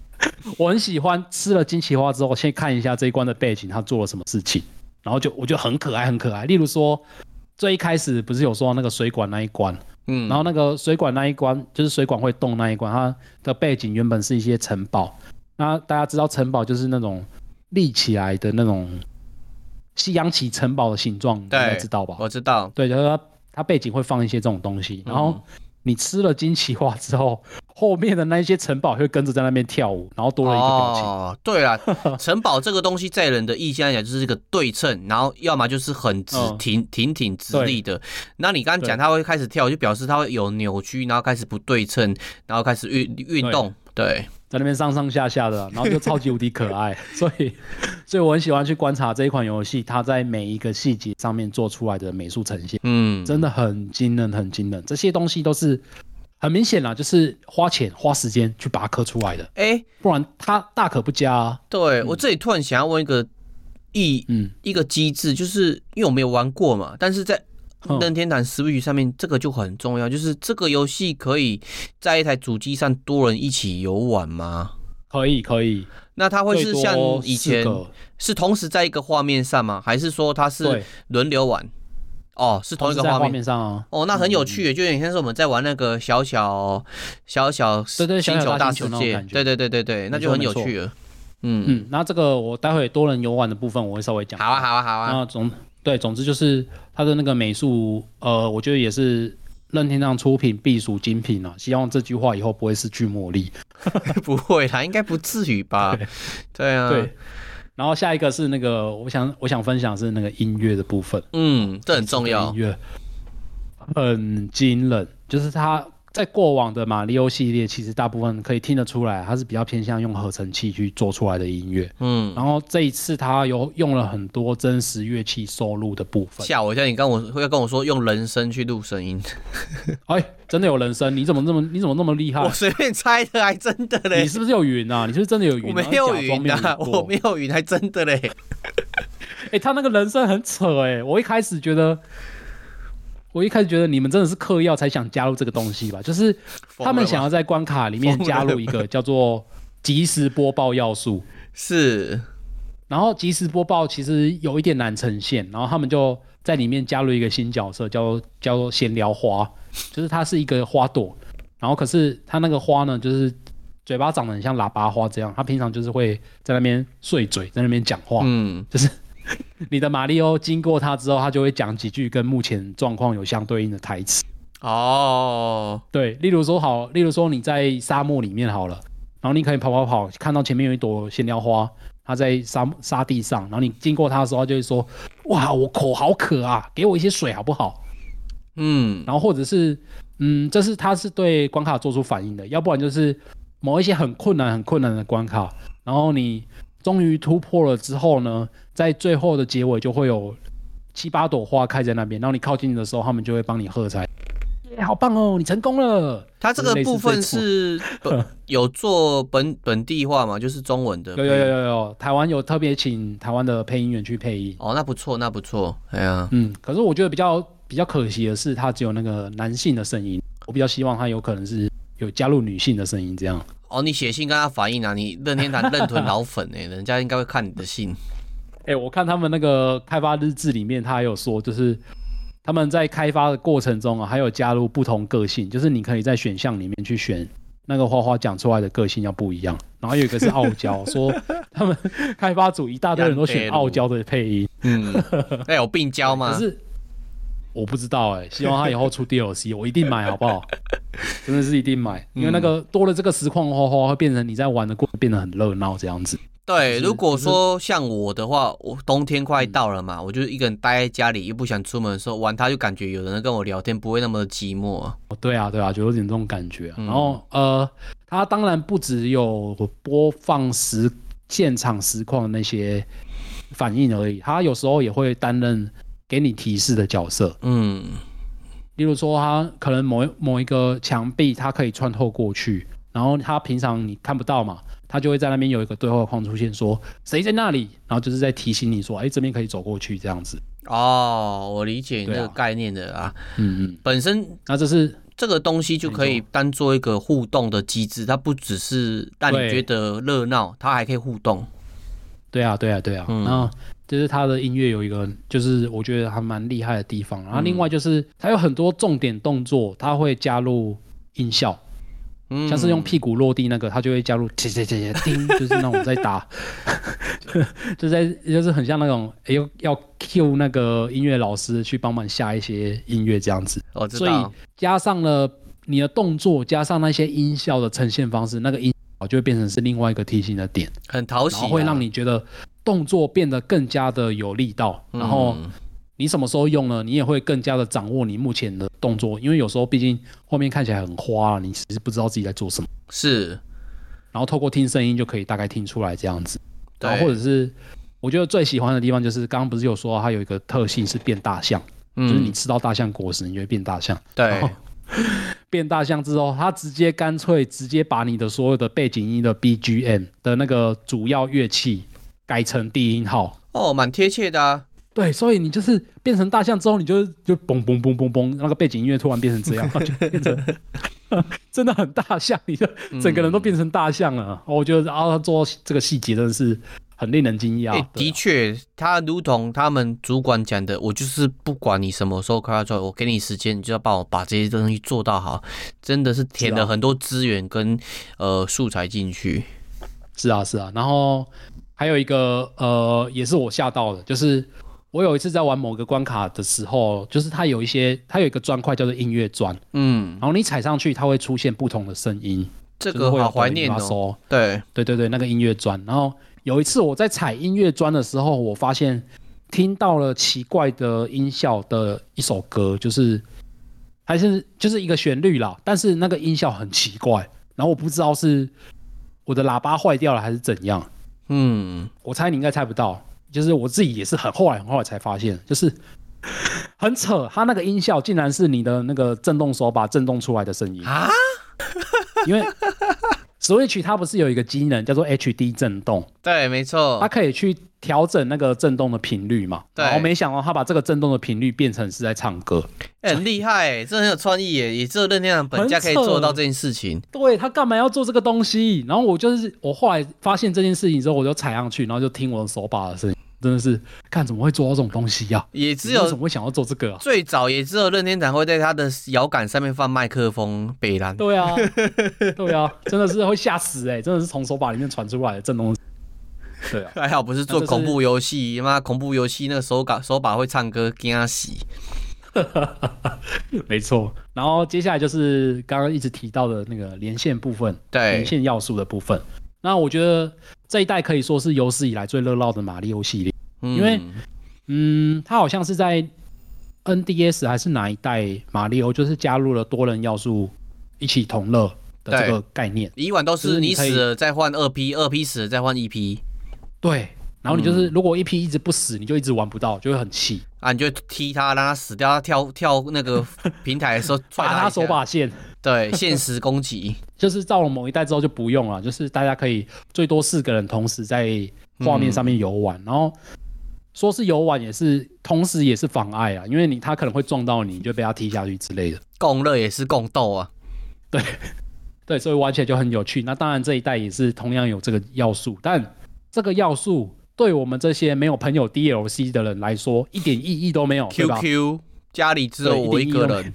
我很喜欢吃了金奇花之后，先看一下这一关的背景，它做了什么事情，然后就我觉得很可爱，很可爱。例如说，最一开始不是有说那个水管那一关？嗯，然后那个水管那一关，就是水管会动那一关，它的背景原本是一些城堡。那大家知道城堡就是那种立起来的那种西洋起城堡的形状，大家知道吧？我知道。对，就是它它背景会放一些这种东西，然后。嗯你吃了惊奇花之后，后面的那些城堡会跟着在那边跳舞，然后多了一个表情。哦，对啊，城堡这个东西在人的意象来讲就是一个对称，然后要么就是很直挺挺挺直立的。那你刚刚讲它会开始跳，就表示它会有扭曲，然后开始不对称，然后开始运运动。对。在那边上上下下的，然后就超级无敌可爱，所以，所以我很喜欢去观察这一款游戏，它在每一个细节上面做出来的美术呈现，嗯，真的很惊人，很惊人。这些东西都是很明显啦，就是花钱花时间去把它刻出来的，哎、欸，不然它大可不加啊。对、嗯、我这里突然想要问一个一嗯一个机制，就是因为我没有玩过嘛，但是在。任天堂 Switch 上面这个就很重要，就是这个游戏可以在一台主机上多人一起游玩吗？可以，可以。那它会是像以前是同时在一个画面上吗？还是说它是轮流玩？哦，是同一个画面，面上哦。哦，那很有趣，就有点像是我们在玩那个小小小小星球大世界，对对对对对，那就很有趣了。嗯嗯，那这个我待会多人游玩的部分我会稍微讲。好啊，好啊，好啊。那总。对，总之就是它的那个美术，呃，我觉得也是任天堂出品必属精品啊。希望这句话以后不会是巨魔力。不会啦，应该不至于吧？对，对啊。对。然后下一个是那个，我想我想分享是那个音乐的部分。嗯，这很重要。音乐很惊人，就是它。在过往的马里奥系列，其实大部分可以听得出来，它是比较偏向用合成器去做出来的音乐。嗯，然后这一次它有用了很多真实乐器收录的部分。吓我一下，你跟我会跟我说用人声去录声音？哎，真的有人声？你怎么那么你怎么那么厉害？我随便猜的，还真的嘞。你是不是有云啊？你是不是真的有云？我没有云啊，我没有云，还真的嘞。哎、欸，他那个人声很扯哎、欸，我一开始觉得。我一开始觉得你们真的是嗑药才想加入这个东西吧？就是他们想要在关卡里面加入一个叫做即时播报要素，是。然后即时播报其实有一点难呈现，然后他们就在里面加入一个新角色，叫叫做闲聊花，就是它是一个花朵，然后可是它那个花呢，就是嘴巴长得很像喇叭花这样，它平常就是会在那边碎嘴，在那边讲话，嗯，就是。你的马里奥经过他之后，他就会讲几句跟目前状况有相对应的台词。哦，对，例如说好，例如说你在沙漠里面好了，然后你可以跑跑跑，看到前面有一朵闲聊花，它在沙沙地上，然后你经过它的时候，它就会说：“哇，我口好渴啊，给我一些水好不好？”嗯，然后或者是，嗯，这是它是对关卡做出反应的，要不然就是某一些很困难、很困难的关卡，然后你。终于突破了之后呢，在最后的结尾就会有七八朵花开在那边，然后你靠近的时候，他们就会帮你喝彩。欸，好棒哦，你成功了！它这个部分是 有做本本地化嘛？就是中文的。有有有有有，台湾有特别请台湾的配音员去配音。哦，那不错，那不错。哎呀，嗯，可是我觉得比较比较可惜的是，它只有那个男性的声音。我比较希望它有可能是有加入女性的声音，这样。哦，你写信跟他反映啊？你任天堂认屯老粉哎、欸，人家应该会看你的信。哎、欸，我看他们那个开发日志里面，他还有说，就是他们在开发的过程中啊，还有加入不同个性，就是你可以在选项里面去选那个花花讲出来的个性要不一样。然后有一个是傲娇，说他们开发组一大堆人都选傲娇的配音。嗯，那有病娇吗？可是我不知道哎、欸，希望他以后出 DLC，我一定买，好不好？真的是一定买，因为那个多了这个实况花花会变成你在玩的过程变得很热闹这样子。对，如果说像我的话，我冬天快到了嘛，嗯、我就一个人待在家里又不想出门的时候玩它，就感觉有人跟我聊天，不会那么的寂寞。哦，对啊，对啊，就有点这种感觉、啊。嗯、然后呃，它当然不只有播放实现场实况的那些反应而已，它有时候也会担任。给你提示的角色，嗯，例如说，它可能某某一个墙壁，它可以穿透过去，然后它平常你看不到嘛，他就会在那边有一个对话框出现，说谁在那里，然后就是在提醒你说，哎，这边可以走过去这样子。哦，我理解你这个概念的啊，嗯嗯，本身那这是这个东西就可以当做一个互动的机制，它不只是让你觉得热闹，它还可以互动。对啊，对啊，对啊，嗯。然后就是它的音乐有一个，就是我觉得还蛮厉害的地方。然后另外就是它有很多重点动作，它会加入音效，嗯，像是用屁股落地那个，他就会加入切切切切叮，就是那种在打，就在就是很像那种哎呦要 cue 那个音乐老师去帮忙下一些音乐这样子。哦。所以加上了你的动作，加上那些音效的呈现方式，那个音就会变成是另外一个提醒的点，很讨喜啊，然后会让你觉得。动作变得更加的有力道，然后你什么时候用呢？你也会更加的掌握你目前的动作，因为有时候毕竟后面看起来很花，你其实不知道自己在做什么。是，然后透过听声音就可以大概听出来这样子。然后或者是我觉得最喜欢的地方就是刚刚不是有说它有一个特性是变大象，就是你吃到大象果实，你就会变大象。对，变大象之后，它直接干脆直接把你的所有的背景音的 BGM 的那个主要乐器。改成低音号哦，蛮贴切的啊。对，所以你就是变成大象之后，你就就嘣嘣嘣嘣嘣，那个背景音乐突然变成这样，就变成 真的很大象，你就整个人都变成大象了。嗯、我觉得啊，他做这个细节真的是很令人惊讶。欸啊、的确，他如同他们主管讲的，我就是不管你什么时候开发出来，我给你时间，你就要帮我把这些东西做到好。真的是填了很多资源跟、啊、呃素材进去。是啊，是啊，然后。还有一个呃，也是我吓到的，就是我有一次在玩某个关卡的时候，就是它有一些，它有一个砖块叫做音乐砖，嗯，然后你踩上去，它会出现不同的声音，这个好怀念哦。对。对对对，那个音乐砖。然后有一次我在踩音乐砖的时候，我发现听到了奇怪的音效的一首歌，就是还是就是一个旋律啦，但是那个音效很奇怪，然后我不知道是我的喇叭坏掉了还是怎样。嗯，我猜你应该猜不到，就是我自己也是很后来很后来才发现，就是很扯，它那个音效竟然是你的那个震动手把震动出来的声音啊！因为 Switch 它不是有一个机能叫做 HD 震动？对，没错，它可以去调整那个震动的频率嘛。对，我没想到它把这个震动的频率变成是在唱歌，欸、很厉害、欸，这很有创意耶！也只有任天堂本家可以做到这件事情。对，他干嘛要做这个东西？然后我就是我后来发现这件事情之后，我就踩上去，然后就听我的手把的声音，真的是看怎么会做到这种东西呀、啊？也只有怎么会想要做这个、啊？最早也只有任天堂会在他的摇杆上面放麦克风，北兰。对啊，对啊，真的是会吓死哎、欸！真的是从手把里面传出来的震动。对啊，还好不是做恐怖游戏，妈、就是、恐怖游戏那个手把手把会唱歌，惊死。没错，然后接下来就是刚刚一直提到的那个连线部分，对，连线要素的部分。那我觉得这一代可以说是有史以来最热闹的马里奥系列，嗯、因为，嗯，它好像是在 NDS 还是哪一代马里奥，就是加入了多人要素一起同乐的这个概念。以往都是你死了再换二 P，二 P 死了再换一 P。对，然后你就是，如果一 P 一直不死，你就一直玩不到，就会很气啊！你就踢他，让他死掉，他跳跳那个 平台的时候，把他手把线，对，限时攻击，就是到了某一代之后就不用了，就是大家可以最多四个人同时在画面上面游玩，嗯、然后说是游玩也是，同时也是妨碍啊，因为你他可能会撞到你，你就被他踢下去之类的。共乐也是共斗啊，对对，所以玩起来就很有趣。那当然这一代也是同样有这个要素，但。这个要素对我们这些没有朋友 DLC 的人来说一点意义都没有。QQ 家里只有我一个人。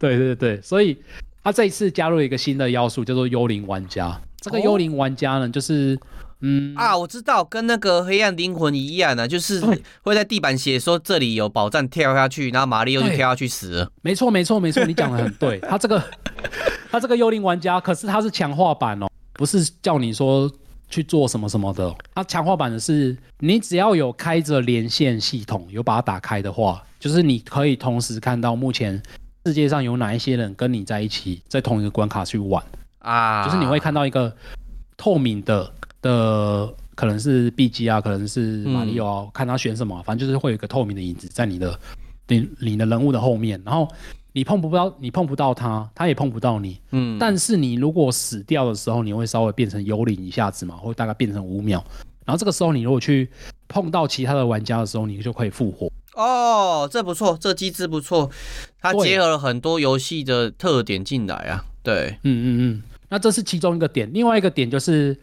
对对对，所以他这一次加入一个新的要素，叫做幽灵玩家。这个幽灵玩家呢，就是嗯啊，我知道，跟那个黑暗灵魂一样呢、啊，就是会在地板写说这里有宝藏，跳下去，然后玛丽又就跳下去死了。没错，没错，没错，你讲的很对。他这个他这个幽灵玩家，可是他是强化版哦，不是叫你说去做什么什么的。他强化版的是，你只要有开着连线系统，有把它打开的话，就是你可以同时看到目前世界上有哪一些人跟你在一起，在同一个关卡去玩啊，就是你会看到一个透明的。的可能是 B G 啊，可能是马里奥啊，嗯、看他选什么，反正就是会有一个透明的影子在你的你你的人物的后面，然后你碰不到你碰不到他，他也碰不到你，嗯，但是你如果死掉的时候，你会稍微变成幽灵一下子嘛，或大概变成五秒，然后这个时候你如果去碰到其他的玩家的时候，你就可以复活。哦，这不错，这机制不错，它结合了很多游戏的特点进来啊，对，嗯嗯嗯，那这是其中一个点，另外一个点就是。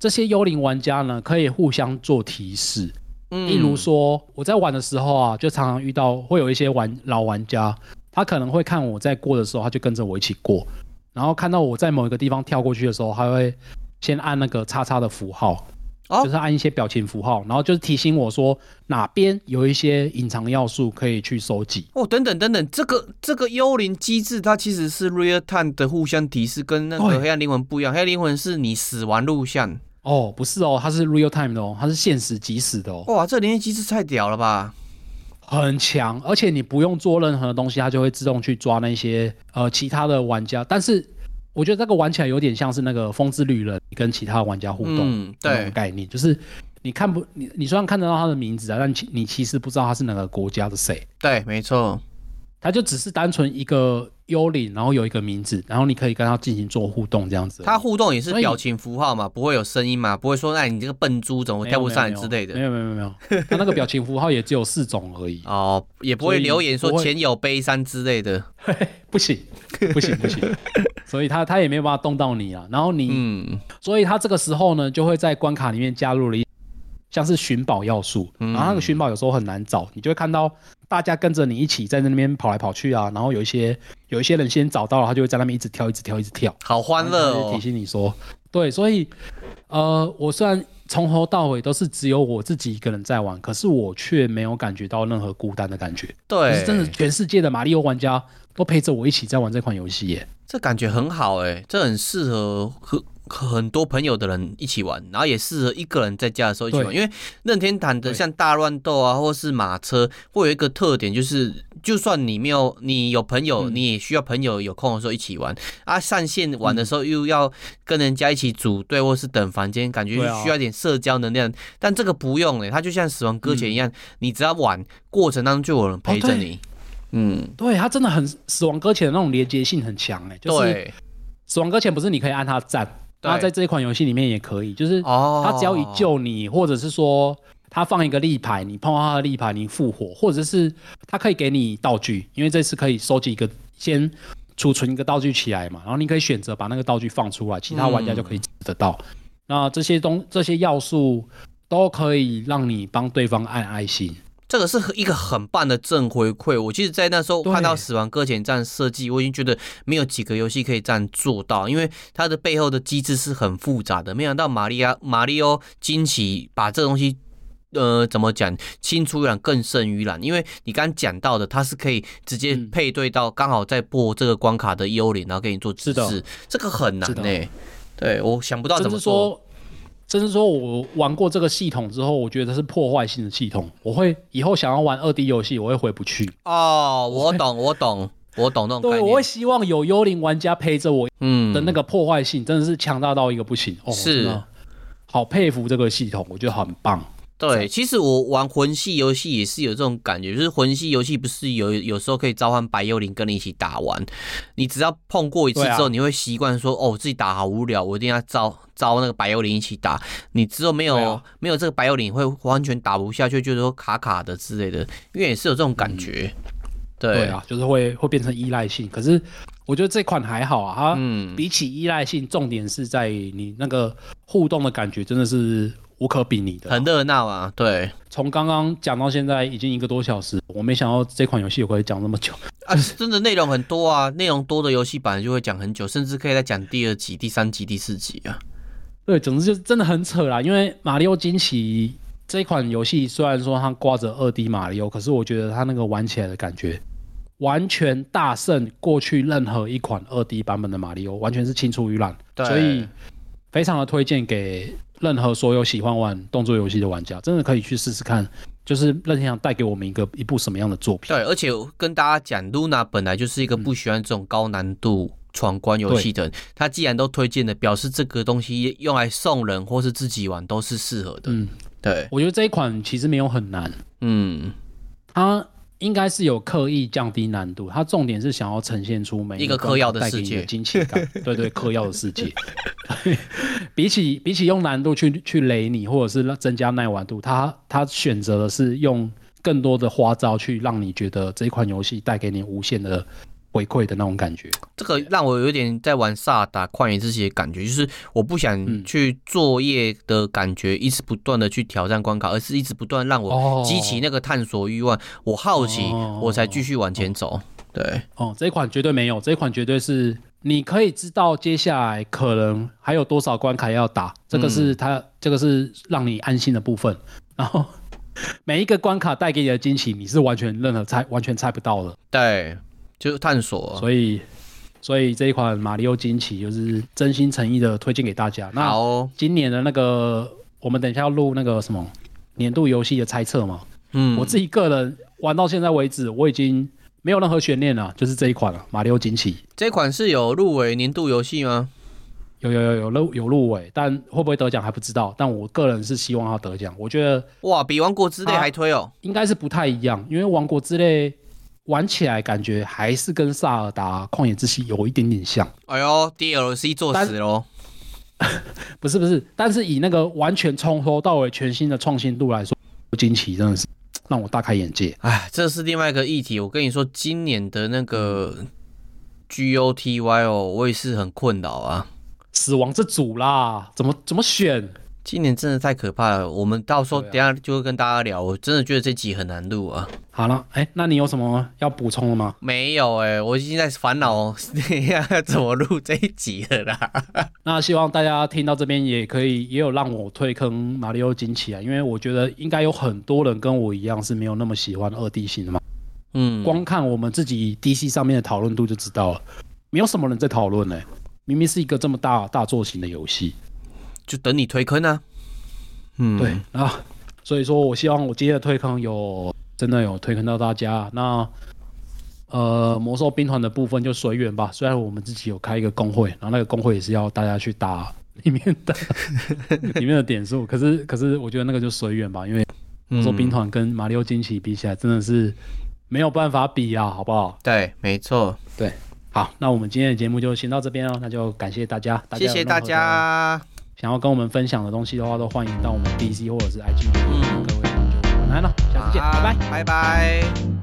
这些幽灵玩家呢，可以互相做提示。嗯，例如说我在玩的时候啊，就常常遇到会有一些玩老玩家，他可能会看我在过的时候，他就跟着我一起过，然后看到我在某一个地方跳过去的时候，他会先按那个叉叉的符号，哦，就是按一些表情符号，然后就是提醒我说哪边有一些隐藏要素可以去收集。哦，等等等等，这个这个幽灵机制它其实是 real time 的互相提示，跟那个黑暗灵魂不一样。黑暗灵魂是你死亡录像。哦，不是哦，它是 real time 的哦，它是现实即时的哦。哇，这连接机制太屌了吧！很强，而且你不用做任何东西，它就会自动去抓那些呃其他的玩家。但是我觉得这个玩起来有点像是那个风之旅人跟其他玩家互动，嗯，对，概念就是你看不你你虽然看得到他的名字啊，但其你其实不知道他是哪个国家的谁。对，没错，他就只是单纯一个。幽灵，然后有一个名字，然后你可以跟他进行做互动，这样子。他互动也是表情符号嘛，不会有声音嘛，不会说，哎，你这个笨猪怎么跳不上来之类的。没有没有没有没有，他那个表情符号也只有四种而已。哦，也不会留言说前有悲伤之类的。不行不行不行，所以他他也没有办法动到你啊。然后你，嗯，所以他这个时候呢，就会在关卡里面加入了一像是寻宝要素，然后那个寻宝有时候很难找，你就会看到。大家跟着你一起在那边跑来跑去啊，然后有一些有一些人先找到了，他就会在那边一直跳，一直跳，一直跳，好欢乐哦！提醒你说，对，所以呃，我虽然从头到尾都是只有我自己一个人在玩，可是我却没有感觉到任何孤单的感觉。对，是真的，全世界的马里奥玩家都陪着我一起在玩这款游戏耶，这感觉很好哎，这很适合和。很多朋友的人一起玩，然后也适合一个人在家的时候一起玩。因为任天堂的像大乱斗啊，或是马车，会有一个特点，就是就算你没有，你有朋友，你也需要朋友有空的时候一起玩。啊，上线玩的时候又要跟人家一起组队，或是等房间，感觉需要一点社交能量。但这个不用诶，它就像死亡搁浅一样，你只要玩过程当中就有人陪着你。嗯，对，它真的很死亡搁浅的那种连接性很强诶，就是死亡搁浅不是你可以按它站。那在这一款游戏里面也可以，就是他只要一救你，哦、或者是说他放一个立牌，你碰到他的立牌，你复活，或者是他可以给你道具，因为这次可以收集一个，先储存一个道具起来嘛，然后你可以选择把那个道具放出来，其他玩家就可以得到。嗯、那这些东这些要素都可以让你帮对方按爱心。这个是一个很棒的正回馈。我其实，在那时候看到《死亡搁浅》这样设计，我已经觉得没有几个游戏可以这样做到，因为它的背后的机制是很复杂的。没想到玛利亚、马里奥惊奇把这个东西，呃，怎么讲，青出于蓝更胜于蓝。因为你刚刚讲到的，它是可以直接配对到刚好在播这个关卡的幽灵，然后给你做指示。这个很难呢。对，我想不到怎么做。甚至说，我玩过这个系统之后，我觉得是破坏性的系统。我会以后想要玩二 D 游戏，我会回不去。哦，我懂，我懂，我懂那种。对，我会希望有幽灵玩家陪着我。嗯，的那个破坏性真的是强大到一个不行。哦，是，好佩服这个系统，我觉得很棒。对，其实我玩魂系游戏也是有这种感觉，就是魂系游戏不是有有时候可以召唤白幽灵跟你一起打完，你只要碰过一次之后，你会习惯说，哦，自己打好无聊，我一定要招招那个白幽灵一起打。你之后没有没有这个白幽灵会完全打不下去，就是说卡卡的之类的，因为也是有这种感觉。对，对啊，就是会会变成依赖性。可是我觉得这款还好啊，它比起依赖性，重点是在你那个互动的感觉，真的是。无可比拟的，很热闹啊！对，从刚刚讲到现在已经一个多小时，我没想到这款游戏我会讲那么久啊！真的内容很多啊，内容多的游戏本来就会讲很久，甚至可以再讲第二集、第三集、第四集啊。对，总之就是真的很扯啦。因为马里奥惊奇这款游戏，虽然说它挂着二 D 马里奥，可是我觉得它那个玩起来的感觉，完全大胜过去任何一款二 D 版本的马里奥，完全是青出于蓝。对，所以非常的推荐给任何所有喜欢玩动作游戏的玩家，真的可以去试试看。就是任天堂带给我们一个一部什么样的作品？对，而且跟大家讲，Luna 本来就是一个不喜欢这种高难度闯关游戏的人，他既然都推荐了，表示这个东西用来送人或是自己玩都是适合的。嗯，对，我觉得这一款其实没有很难。嗯，它应该是有刻意降低难度，它重点是想要呈现出每一个嗑药的世界惊奇感。对对，嗑药的世界。比起比起用难度去去雷你，或者是增加耐玩度，他他选择的是用更多的花招去让你觉得这款游戏带给你无限的回馈的那种感觉。这个让我有点在玩萨达旷野之息的感觉，就是我不想去作业的感觉，一直不断的去挑战关卡，而是一直不断让我激起那个探索欲望，我好奇，我才继续往前走。对，哦，这一款绝对没有，这一款绝对是。你可以知道接下来可能还有多少关卡要打，这个是它，这个是让你安心的部分。然后每一个关卡带给你的惊喜，你是完全任何猜完全猜不到的。对，就是探索。所以，所以这一款马里奥惊奇就是真心诚意的推荐给大家。那今年的那个，我们等一下要录那个什么年度游戏的猜测嘛？嗯，我自己个人玩到现在为止，我已经。没有任何悬念了，就是这一款了，《马里奥惊奇》。这款是有入围年度游戏吗？有有有有入有入围，但会不会得奖还不知道。但我个人是希望它得奖。我觉得哇，比《王国之泪》还推哦，应该是不太一样，因为《王国之泪》玩起来感觉还是跟《萨尔达旷野之息》有一点点像。哎呦，DLC 做死喽！不是不是，但是以那个完全从头到尾全新的创新度来说，不惊奇真的是。让我大开眼界！哎，这是另外一个议题。我跟你说，今年的那个 GOTY 哦，我也是很困扰啊。死亡之组啦，怎么怎么选？今年真的太可怕了，我们到时候等下就会跟大家聊。我真的觉得这集很难录啊。好了，哎、欸，那你有什么要补充的吗？没有哎、欸，我已经在烦恼 要怎么录这一集了啦。那希望大家听到这边也可以，也有让我退坑马里奥惊奇啊，因为我觉得应该有很多人跟我一样是没有那么喜欢二 D 型的嘛。嗯，光看我们自己 DC 上面的讨论度就知道了，没有什么人在讨论呢。明明是一个这么大大作型的游戏。就等你推坑啊，嗯，对啊，所以说我希望我今天的推坑有真的有推坑到大家。那呃，魔兽兵团的部分就随缘吧。虽然我们自己有开一个工会，然后那个工会也是要大家去打里面的 里面的点数，可是可是我觉得那个就随缘吧，因为魔兽兵团跟马里奥惊奇比起来，真的是没有办法比啊，好不好？对，没错，对，好，那我们今天的节目就先到这边哦，那就感谢大家，谢谢大家。想要跟我们分享的东西的话，都欢迎到我们 DC 或者是 IG 里面。嗯，各位，就晚安了，下次见，拜拜，拜拜。